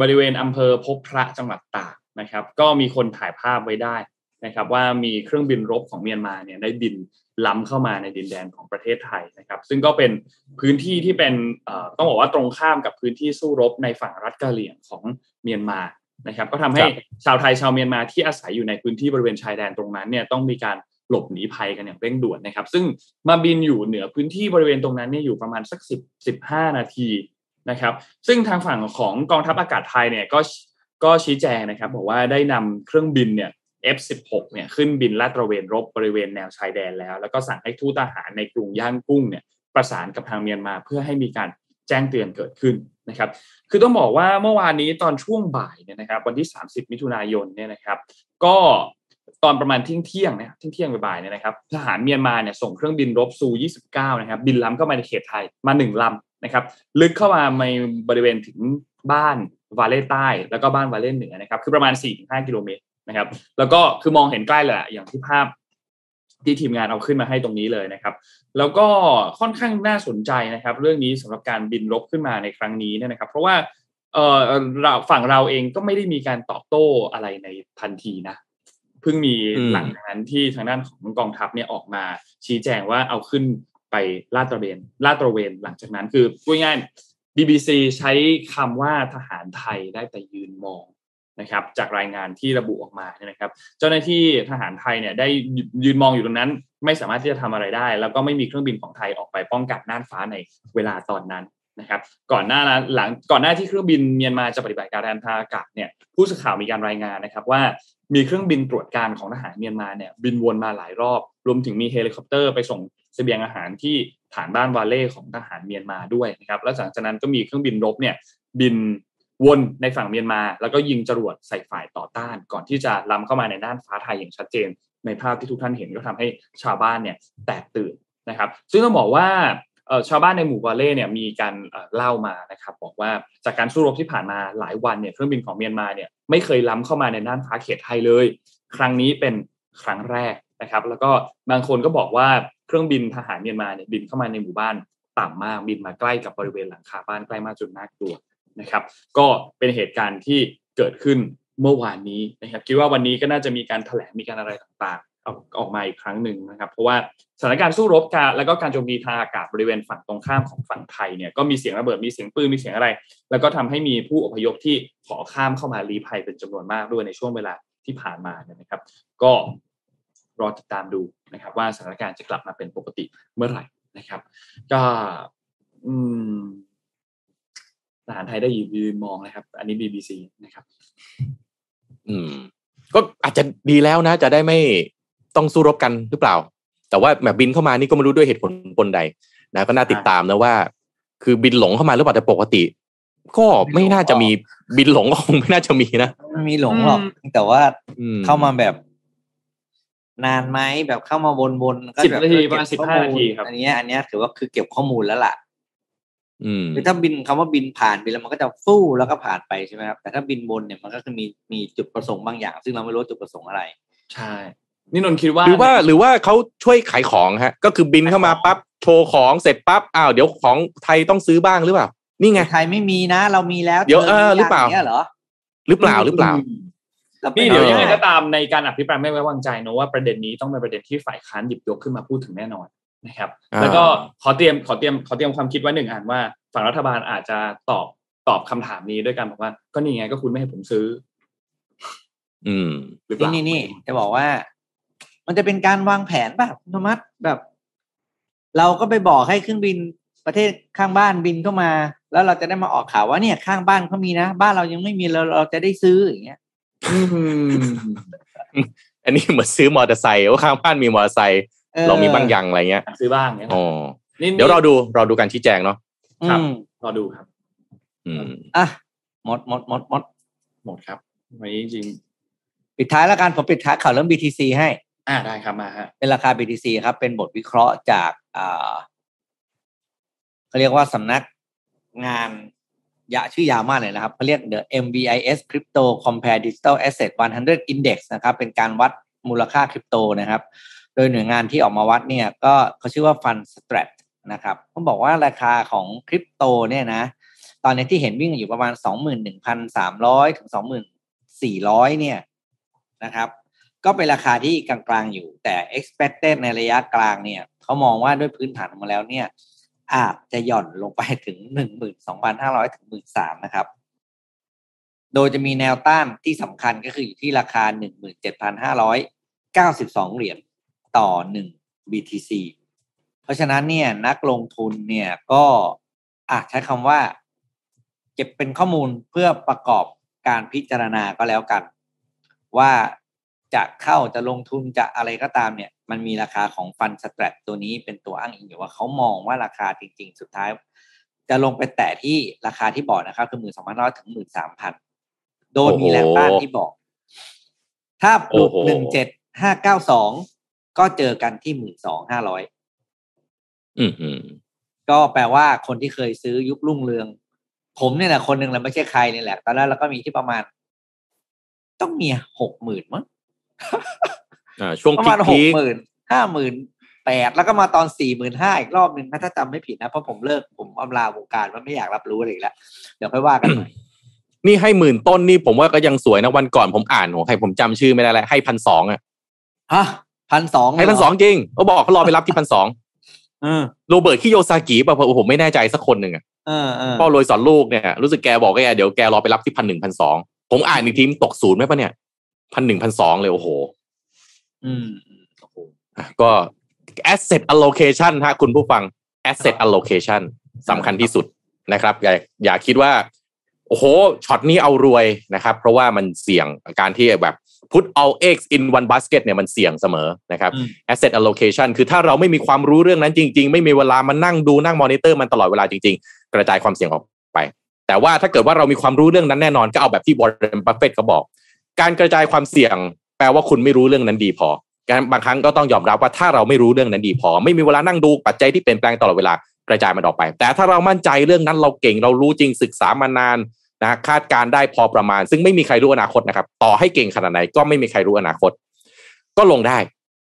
บริเวณอำเภอพบพระจังหวัดตากนะครับ ก็มีคนถ่ายภาพไว้ได้นะครับ ว่ามีเครื่องบินรบของเมียนมาเนี่ยได้บินล้ำเข้ามาในดินแดนของประเทศไทยนะครับ ซึ่งก็เป็นพื้นที่ที่เป็นเอ่อต้องบอกว่าตรงข้ามกับพื้นที่สู้รบในฝั่งรัฐกะเหรี่ยงของเมียนมา นะครับ ก็ทำให้ครับชาวไทยชาวเมียนมาที่อาศัยอยู่ในพื้นที่บริเวณชายแดนตรงนั้นเนี่ยต้องมีการหลบหนีภัยกันอย่างเร่งด่วนนะครับ ซึ่งมาบินอยู่เหนือพื้นที่บริเวณตรงนั้นเนี่ยอยู่ประมาณสักสิบสิบห้านาทีนะครับ ซึ่งทางฝั่งของกองทัพอากาศไทยเนี่ยก็ก็ชี้แจงนะครับบอกว่าได้นำเครื่องบินเนี่ย F16 เนี่ยขึ้นบินลาดตระเวนรบบริเวณแนวชายแดนแล้ว แล้วก็สั่งให้ทูตทหารในกรุงย่างกุ้งเนี่ยประสานกับทางเมียนมาเพื่อให้มีการแจ้งเตือนเกิดขึ้น นะครับ คือต้องบอกว่าเมื่อวานนี้ตอนช่วงบ่ายเนี่ยนะครับ วันที่ 30 มิถุนายนเนี่ยนะครับ ก็ตอนประมาณเที่ยงเที่ยงนี่ยเที่ยงเที่ยงบ่ายเนี่ยนะครับทหารเมียนมาเนี่ยส่งเครื่องบินรบซู 29 นะครับ บินล้ำเข้ามาในเขตไทยมาหนึ่งลำนะครับ ลึกเข้ามาในบริเวณถึงบ้านวาเล่ใต้ แล้วก็บ้านวาเล่เหนือนะครับ คือประมาณ 4-5 กิโลเมตรนะครับ แล้วก็คือมองเห็นใกล้เลยอย่างที่ภาพ ที่ทีมงานเอาขึ้นมาให้ตรงนี้เลยนะครับ แล้วก็ค่อนข้างน่าสนใจนะครับ เรื่องนี้สำหรับการบินรบขึ้นมาในครั้งนี้เนี่ยนะครับ เพราะว่าเออเราฝั่งเราเองก็ไม่ได้มีการตอบโต้อะไรในทันทีนะเพิ่งมีหลังจากนั้นที่ทางด้านของกองทัพเนี่ยออกมาชี้แจงว่าเอาขึ้นไปลาดตระเวนลาดตระเวน หลังจากนั้นคือพูดง่าย BBC ใช้คำว่าทหารไทยได้แต่ยืนมอง นะครับจากรายงานที่ระบุออกมาเนี่ยนะครับ เจ้าหน้าที่ทหารไทยเนี่ยได้ยืนมองอยู่ตรงนั้น ไม่สามารถที่จะทำอะไรได้ แล้วก็ไม่มีเครื่องบินของไทยออกไปป้องกันน่านฟ้าในเวลาตอนนั้นนะครับ ก่อนหน้านั้นหลังก่อนหน้าที่เครื่องบินเมียนมาจะปฏิบัติการทางอากาศเนี่ยผู้สื่อข่าวมีการรายงานนะครับว่ามีเครื่องบินตรวจการของทหารเมียนมาเนี่ยบินวนมาหลายรอบ รวมถึงมีเฮลิคอปเตอร์ไปส่งเสบียงอาหารที่ฐานบ้านวาเล่ของทหารเมียนมาด้วยนะครับแล้วหลังจากนั้นก็มีเครื่องบินรบเนี่ยบิน วนในฝั่งเมียนมา แล้วก็ยิงจรวดใส่ฝ่ายต่อต้าน ก่อนที่จะล้ำเข้ามาในน่านฟ้าไทยอย่างชัดเจน ในภาพที่ทุกท่านเห็นก็ทำให้ชาวบ้านเนี่ยแตกตื่นนะครับ ซึ่งต้องบอกว่าชาวบ้านในหมู่วาเล่เนี่ยมีการเล่ามานะครับบอกว่าจากการสู้รบที่ผ่านมาหลายวันเนี่ยเครื่องบินของเมียนมาเนี่ยไม่เคยล้ำเข้ามาในน่านฟ้าเขตไทยเลย ครั้งนี้เป็นครั้งแรกนะครับ แล้วก็บางคนก็บอกว่าเครื่องบินทหารเมียนมาเนี่ยบินเข้ามาในหมู่บ้านต่ำมากบินมาใกล้กับบริเวณหลังคาบ้านใกล้มากจนน่ากลัว นะครับ ก็เป็นเหตุการณ์ที่เกิดขึ้นเมื่อวานนี้นะครับ คิดว่าวันนี้ก็น่าจะมีการแถลงมีการอะไรต่างๆออกออกมาอีกครั้งหนึ่งนะครับ เพราะว่าสถานการณ์สู้รบการแล้วก็การโจมตีทางอากาศบริเวณฝั่งตรงข้ามของฝั่งไทยเนี่ยก็มีเสียงระเบิดมีเสียงปืนมีเสียงอะไร แล้วก็ทำให้มีผู้อพยพที่ขอข้ามเข้ามาลี้ภัยเป็นจำนวนมากด้วยในช่วงเวลาที่ผ่านมาเนี่ยนะครับ ก็รอติดตามดูนะครับ ว่าสถานการณ์จะกลับมาเป็นปกติเมื่อไหร่นะครับ ก็ อืม หารไทยได้ยืนมองนะครับ อันนี้ BBC นะครับ อืม ก็อาจจะดีแล้วนะ จะได้ไม่ต้องสู้รบกันหรือเปล่า แต่ว่าแบบบินเข้ามานี่ก็ไม่รู้ด้วยเหตุผลปนใดนะก็น่าติดตามนะว่า คือบินหลงเข้ามาหรือเปล่าแต่ปกติ ก็ไม่น่าจะมีบินหลงก็คงไม่น่าจะมีนะไม่มีหลงหรอก แต่ว่าอืมเข้ามาแบบนานไหมแบบเข้ามาวนๆก็สิบแบบนาทีเก็ประมาณข้อสิบห้านาทีครับอันเนี้ยอันเนี้ยถือว่าคือเก็บข้อมูลแล้วล่ะอืม คือถ้าบินคำว่าบินผ่านบินแล้วมันก็จะฟู่แล้วก็ผ่านไปใช่ไหมครับแต่ถ้าบินบนเนี่ยมันก็คือมีมีจุดประสงค์บางอย่าง ซึ่งเราไม่รู้ว่าจุดประสงค์อะไร ใช่ นี่นนท์คิดว่าหรือว่าหรือว่าเขาช่วยขายของฮะ ก็คือบินเข้ามาปั๊บโชว์ของเสร็จปั๊บอ้าวเดี๋ยวของไทยต้องซื้อบ้างหรือเปล่า นี่ไงไทยไม่มีนะ เรามีแล้วเดี๋ยวธเออหรือเปล่ามีย่งนี้ยเหรอหรือเปล่าหรือเปล่าราป็นี่เดี๋ยวเออยังไงก็ตามในการอภิปรายไม่ไว้วางใจเนอะว่าประเด็นนี้ต้องเป็นประเด็นที่ฝ่ายค้านหยิบยกขึ้นมาพูดถึงแน่นอน นะครับอ่าแล้วก็ขอเตรียมขอเตรียมขอเตรียมความคิดไว้หนึ่งอันว่า ฝั่งรัฐบาลอาจจะตอบตอบคำถามนี้ด้วยกันบอกว่า ก็นี่ไงก็คุณไม่ให้ผมซื้อ อืมหรือเปล่านี่นี่จะบอกว่า มันจะเป็นการวางแผนแบบธรรมัดแบบ เราก็ไปบอกให้เครื่องบินประเทศข้างบ้านบินเข้ามา แล้วเราจะได้มาออกข่าวว่าเนี่ยข้างบ้านเขามีนะ บ้านเรายังไม่มีเราเราจะได้ซื้ออย่างเงี้ยอืมอันนี้เหมือนซื้อมอเตอร์ไซค์ว่าข้างบ้านมีมอเตอร์ไซค์ออ เรามีบ้างยังอะไรเงี้ยซื้อบ้างเนี่ยอ๋อนี่เดี๋ยวเราดูเราดูการชี้แจงเนาะครับอืมรอดูครับ อืมอะหมดหมดหมดหมดหมดครับวันนี้จริง ปิดท้ายแล้วกันผมปิดท้ายข่าวเรื่อง BTC ให้ๆอ่าได้ครับมาฮะเป็นราคา BTC ครับ เป็นบทวิเคราะห์จากอ่าเขาเรียกว่าสำนักงานยาชื่อยาวมากเลยนะครับเขาเรียก The MBIS Crypto Compare Digital Asset 100 Index นะครับ เป็นการวัดมูลค่าคริปโตนะครับ โดยหน่วยงานที่ออกมาวัดเนี่ยก็เขาชื่อว่า Fund Strat นะครับเขาบอกว่าราคาของคริปโตเนี่ยนะตอนนี้ที่เห็นวิ่งอยู่ประมาณ 21,300 ถึง 2,400 เนี่ยนะครับ ก็เป็นราคาที่กลางๆอยู่แต่ expected ในระยะกลางเนี่ยเขามองว่าด้วยพื้นฐานมาแล้วเนี่ยอาจจะหย่อนลงไปถึง 12,500 ถึง 13,000นะครับ โดยจะมีแนวต้านที่สำคัญก็คืออยู่ที่ราคา 17,592 เหรียญ ต่อ 1 BTC เพราะฉะนั้นเนี่ยนักลงทุนเนี่ยก็อาจใช้คำว่า เก็บเป็นข้อมูลเพื่อประกอบการพิจารณาก็แล้วกัน ว่าจะเข้าจะลงทุนจะอะไรก็ตามเนี่ย มันมีราคาของฟันสแตรตัวนี้เป็นตัวอ้างอิงอยู่ว่าเขามองว่าราคาจริง ๆ สุดท้าย จะลงไปแตะที่ราคาที่บอกนะครับ คือหมื่นสองพันร้อยถึงหมื่นสามพันโดยมีแรงต้านที่บอก ถ้าหลุดหนึ่งเจ็ดห้าเก้าสอง ก็เจอกันที่หมื่นสองห้าร้อยอืมอืมก็แปลว่าคนที่เคยซื้อยุครุ่งเรือง ผมเนี่ยแหละคนหนึ่งแหละไม่ใช่ใครนี่แหละ ตอนแรกเราก็มีที่ประมาณ ต้องมีหกหมื่นมั้งอ่าช่วงประพีมาณหคกหมื่นห้าหมื่นแปดแล้วก็มาตอนสี่หมื่นห้าอีกรอบหนึ่งนะถ้าจำไม่ผิดนะเพราะผมเลิกผมอำลาวงการว่าไม่อยากรับรู้อะไรอีกแล้วเดี๋ยวค่อยว่ากันใหม่ๆนี่ให้หมื่นต้นนี่ผมว่าก็ยังสวยนะวันก่อนผมอ่านของใครผมจำชื่อไม่ได้แล้วให้พันสองอะฮะ พันสองให้พันสองจริงเขาบอกเขารอไปรับที่พันสองเออโรเบิร์ตคิโยซากิป่ะโอ้โหไม่แน่ใจสักคนหนึ่งอะเออเออพ่อรวยสอนลูกเนี่ยรู้สึกแกบอกแกเดี๋ยวแกรอไปรับที่พันหนึ่งพันสองผมอ่านอีกทีมนตกศูนย์ไหมปะเนี่ยพันหนึ่งพันสองเลยโอ้โห อืมอืมอะก็ asset allocation ฮะคุณผู้ฟัง asset allocation สำคัญที่สุดนะครับ อย่าอย่าคิดว่า โอ้โหช็อตนี้เอารวยนะครับ เพราะว่ามันเสี่ยงการที่แบบ put all eggs in one basket เนี่ยมันเสี่ยงเสมอนะครับอืม asset allocation คือถ้าเราไม่มีความรู้เรื่องนั้นจริง ๆ ไม่มีเวลามานั่งดูนั่งมอนิเตอร์มันตลอดเวลาจริง ๆ กระจายความเสี่ยงออกไป แต่ว่าถ้าเกิดว่าเรามีความรู้เรื่องนั้นแน่นอนก็เอาแบบที่วอร์เรนบัฟเฟตเขาบอก การกระจายความเสี่ยง แปลว่าคุณไม่รู้เรื่องนั้นดีพอการบางครั้งก็ต้องยอมรับว่าถ้าเราไม่รู้เรื่องนั้นดีพอ ไม่มีเวลานั่งดูปัจจัยที่เปลี่ยนแปลงตลอดเวลากระจายมันออกไป แต่ถ้าเรามั่นใจเรื่องนั้นเราเก่งเรารู้จริงศึกษามานาน นะคาดการณ์ได้พอประมาณ ซึ่งไม่มีใครรู้อนาคตนะครับ ต่อให้เก่งขนาดไหนก็ไม่มีใครรู้อนาคต ก็ลงได้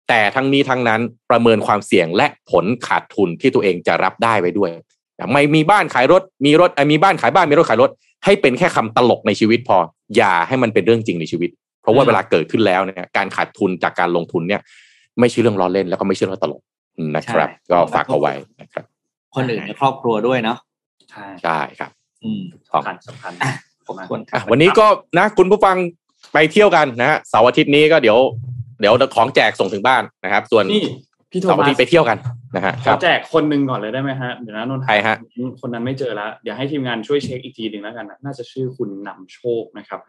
แต่ทั้งนี้ทั้งนั้นประเมินความเสี่ยงและผลขาดทุนที่ตัวเองจะรับได้ไว้ด้วยไม่มีบ้านขายรถมีรถเอ่อมีบ้านขายบ้านมีรถขายรถ ให้เป็นแค่คำตลกในชีวิตพอ อย่าให้มันเป็นเรื่องจริงในชีวิต เพราะว่าเวลาเกิดขึ้นแล้วเนี่ยการขาดทุนจากการลงทุนเนี่ย ไม่ใช่เรื่องล้อเล่นแล้วก็ไม่ใช่เรื่องตลกนะครับ ก็ฝากเอาไว้นะครับ คนอื่นในครอบครัวด้วยเนาะใช่ใช่ครับอืม สำคัญสำคัญผมควรอะวันนี้ก็นะคุณผู้ฟังไปเที่ยวกันนะฮะเสาร์อาทิตย์นี้ก็เดี๋ยว เดี๋ยวของแจกส่งถึงบ้านนะครับ ส่วนนี่พี่โทเสาร์อามัทิตสย์ไปเที่ยวกันนะฮะขคอรับแจกคนหนึ่งก่อนเลยได้ไหมฮะเดี๋ยวนะนนท์ใครฮะคนนั้นไม่เจอแล้วเดี๋ยวให้ทีมงานช่วยเช็คอีกทีหนึ่งแล้วกันนะน่าจะชื่อคุณนำโชคนะครับ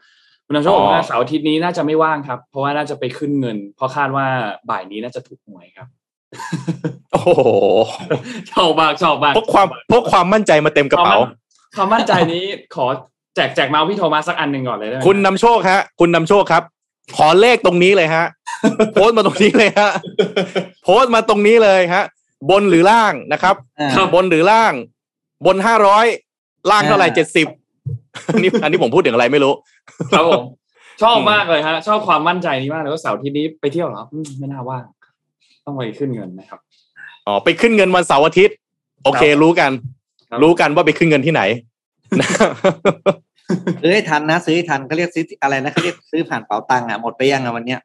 คุณนำโชคบอกว่าเสาร์อาทิตย์นี้น่าจะไม่ว่างครับ เพราะว่าน่าจะไปขึ้นเงิน เพราะคาดว่าบ่ายนี้น่าจะถูกหวยครับโอ้โหชอบมากชอบมากพกความพกความมั่นใจมาเต็มกระเป๋า ความมั่นใจนี้ขอแจกแจกเมาส์พี่โทมัสสักอันหนึ่งก่อนเลยได้ไหมคุณนำโชคฮะ คุณนำโชคครับ ขอเลขตรงนี้เลยฮะ โพสต์มาตรงนี้เลยฮะ โพสต์มาตรงนี้เลยฮะ บนหรือล่างนะครับอ่าบนหรือล่าง บนห้าร้อยล่างเท่าไหร่อ่าเจ็ดสิบอันนี้อันนี้ผมพูดถึงอะไรไม่รู้ ครับผม ชอบมากเลยฮะ ชอบความมั่นใจนี้มากเลยว่าเสาร์อาที่นี้ไปเที่ยวเหรออืมไม่น่าว่างต้องไปขึ้นเงินนะครับอ๋อไปขึ้นเงินวันเสาร์อาทิตย์ โอเคครับรู้กันค รับรู้กันว่าไปขึ้นเงินที่ไหนซื้อให้ทันนะซื้อให้ทันเขาเรียกซื้ออะไรนะเขาเรียกซื้อผ่านเป๋าตังค์อะหมดไปยังอะวันเนี้ย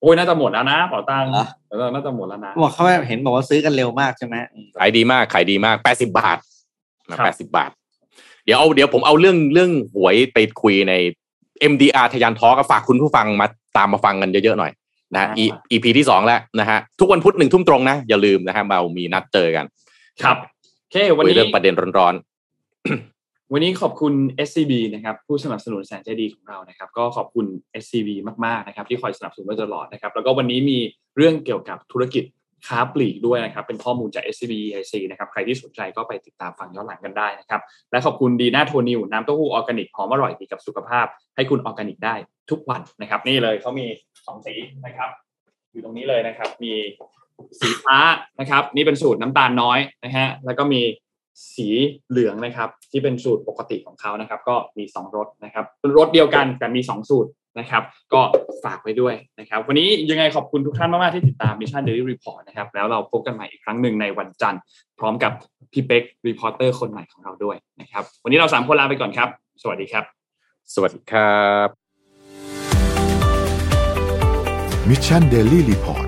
โอ้ยน่าจะหมดแล้วนะเป๋าตังค์เหรอเออน่าจะหมดแล้วนะบอกเขาเห็นบอกว่าซื้อกันเร็วมากใช่ไหมอืมขายดีมากขายดีมากแปดสิบาทนะครัแปบดสิบาท เดี๋ยวเอาเดี๋ยวผมเอาเรื่องเรื่องหวยไปคุยใน MDR ทะยานทอก็ฝากคุณผู้ฟังมาตามมาฟังกันเยอะๆหน่อยนะฮะ E- EP ที่สองแล้วนะฮะทุกวันพุธหนึ่งทุ่มตรงนะอย่าลืมนะฮะเรามีนัดเจอกัน ครับ โอเควันนี้คุยเรื่องประเด็นร้อนวันนี้ขอบคุณ SCB นะครับ ผู้สนับสนุนแสนใจดีของเรานะครับ ก็ขอบคุณ SCB มากๆนะครับ ที่คอยสนับสนุนมาตลอดนะครับ แล้วก็วันนี้มีเรื่องเกี่ยวกับธุรกิจค้าปลีกด้วยนะครับ เป็นข้อมูลจาก SCB EIC นะครับ ใครที่สนใจก็ไปติดตามฟังย้อนหลังกันได้นะครับ และขอบคุณดีน่าโทนิวน้ำเต้าหู้ออร์แกนิกหอมอร่อยดีกับสุขภาพ ให้คุณออร์แกนิกได้ทุกวันนะครับ นี่เลยเขามีสองสีนะครับ อยู่ตรงนี้เลยนะครับ มี สีฟ้านะครับ นี่เป็นสูตรน้ำตาลน้อยนะฮะแล้วก็มีสีเหลืองนะครับ ที่เป็นสูตรปกติของเขานะครับ ก็มีสองรสนะครับเป็นรสเดียวกันแต่มีสองสูตรนะครับ ก็ฝากไว้ด้วยนะครับ วันนี้ยังไงขอบคุณทุกท่านมาก ๆ ที่ติดตาม Mission Daily Report นะครับ แล้วเราพบกันใหม่อีกครั้งหนึ่งในวันจันทร์ พร้อมกับพี่เป๊ก reporter คนใหม่ของเราด้วยนะครับ วันนี้เราสามคนลาไปก่อนครับ สวัสดีครับๆสวัสดีครับ Mission Daily Report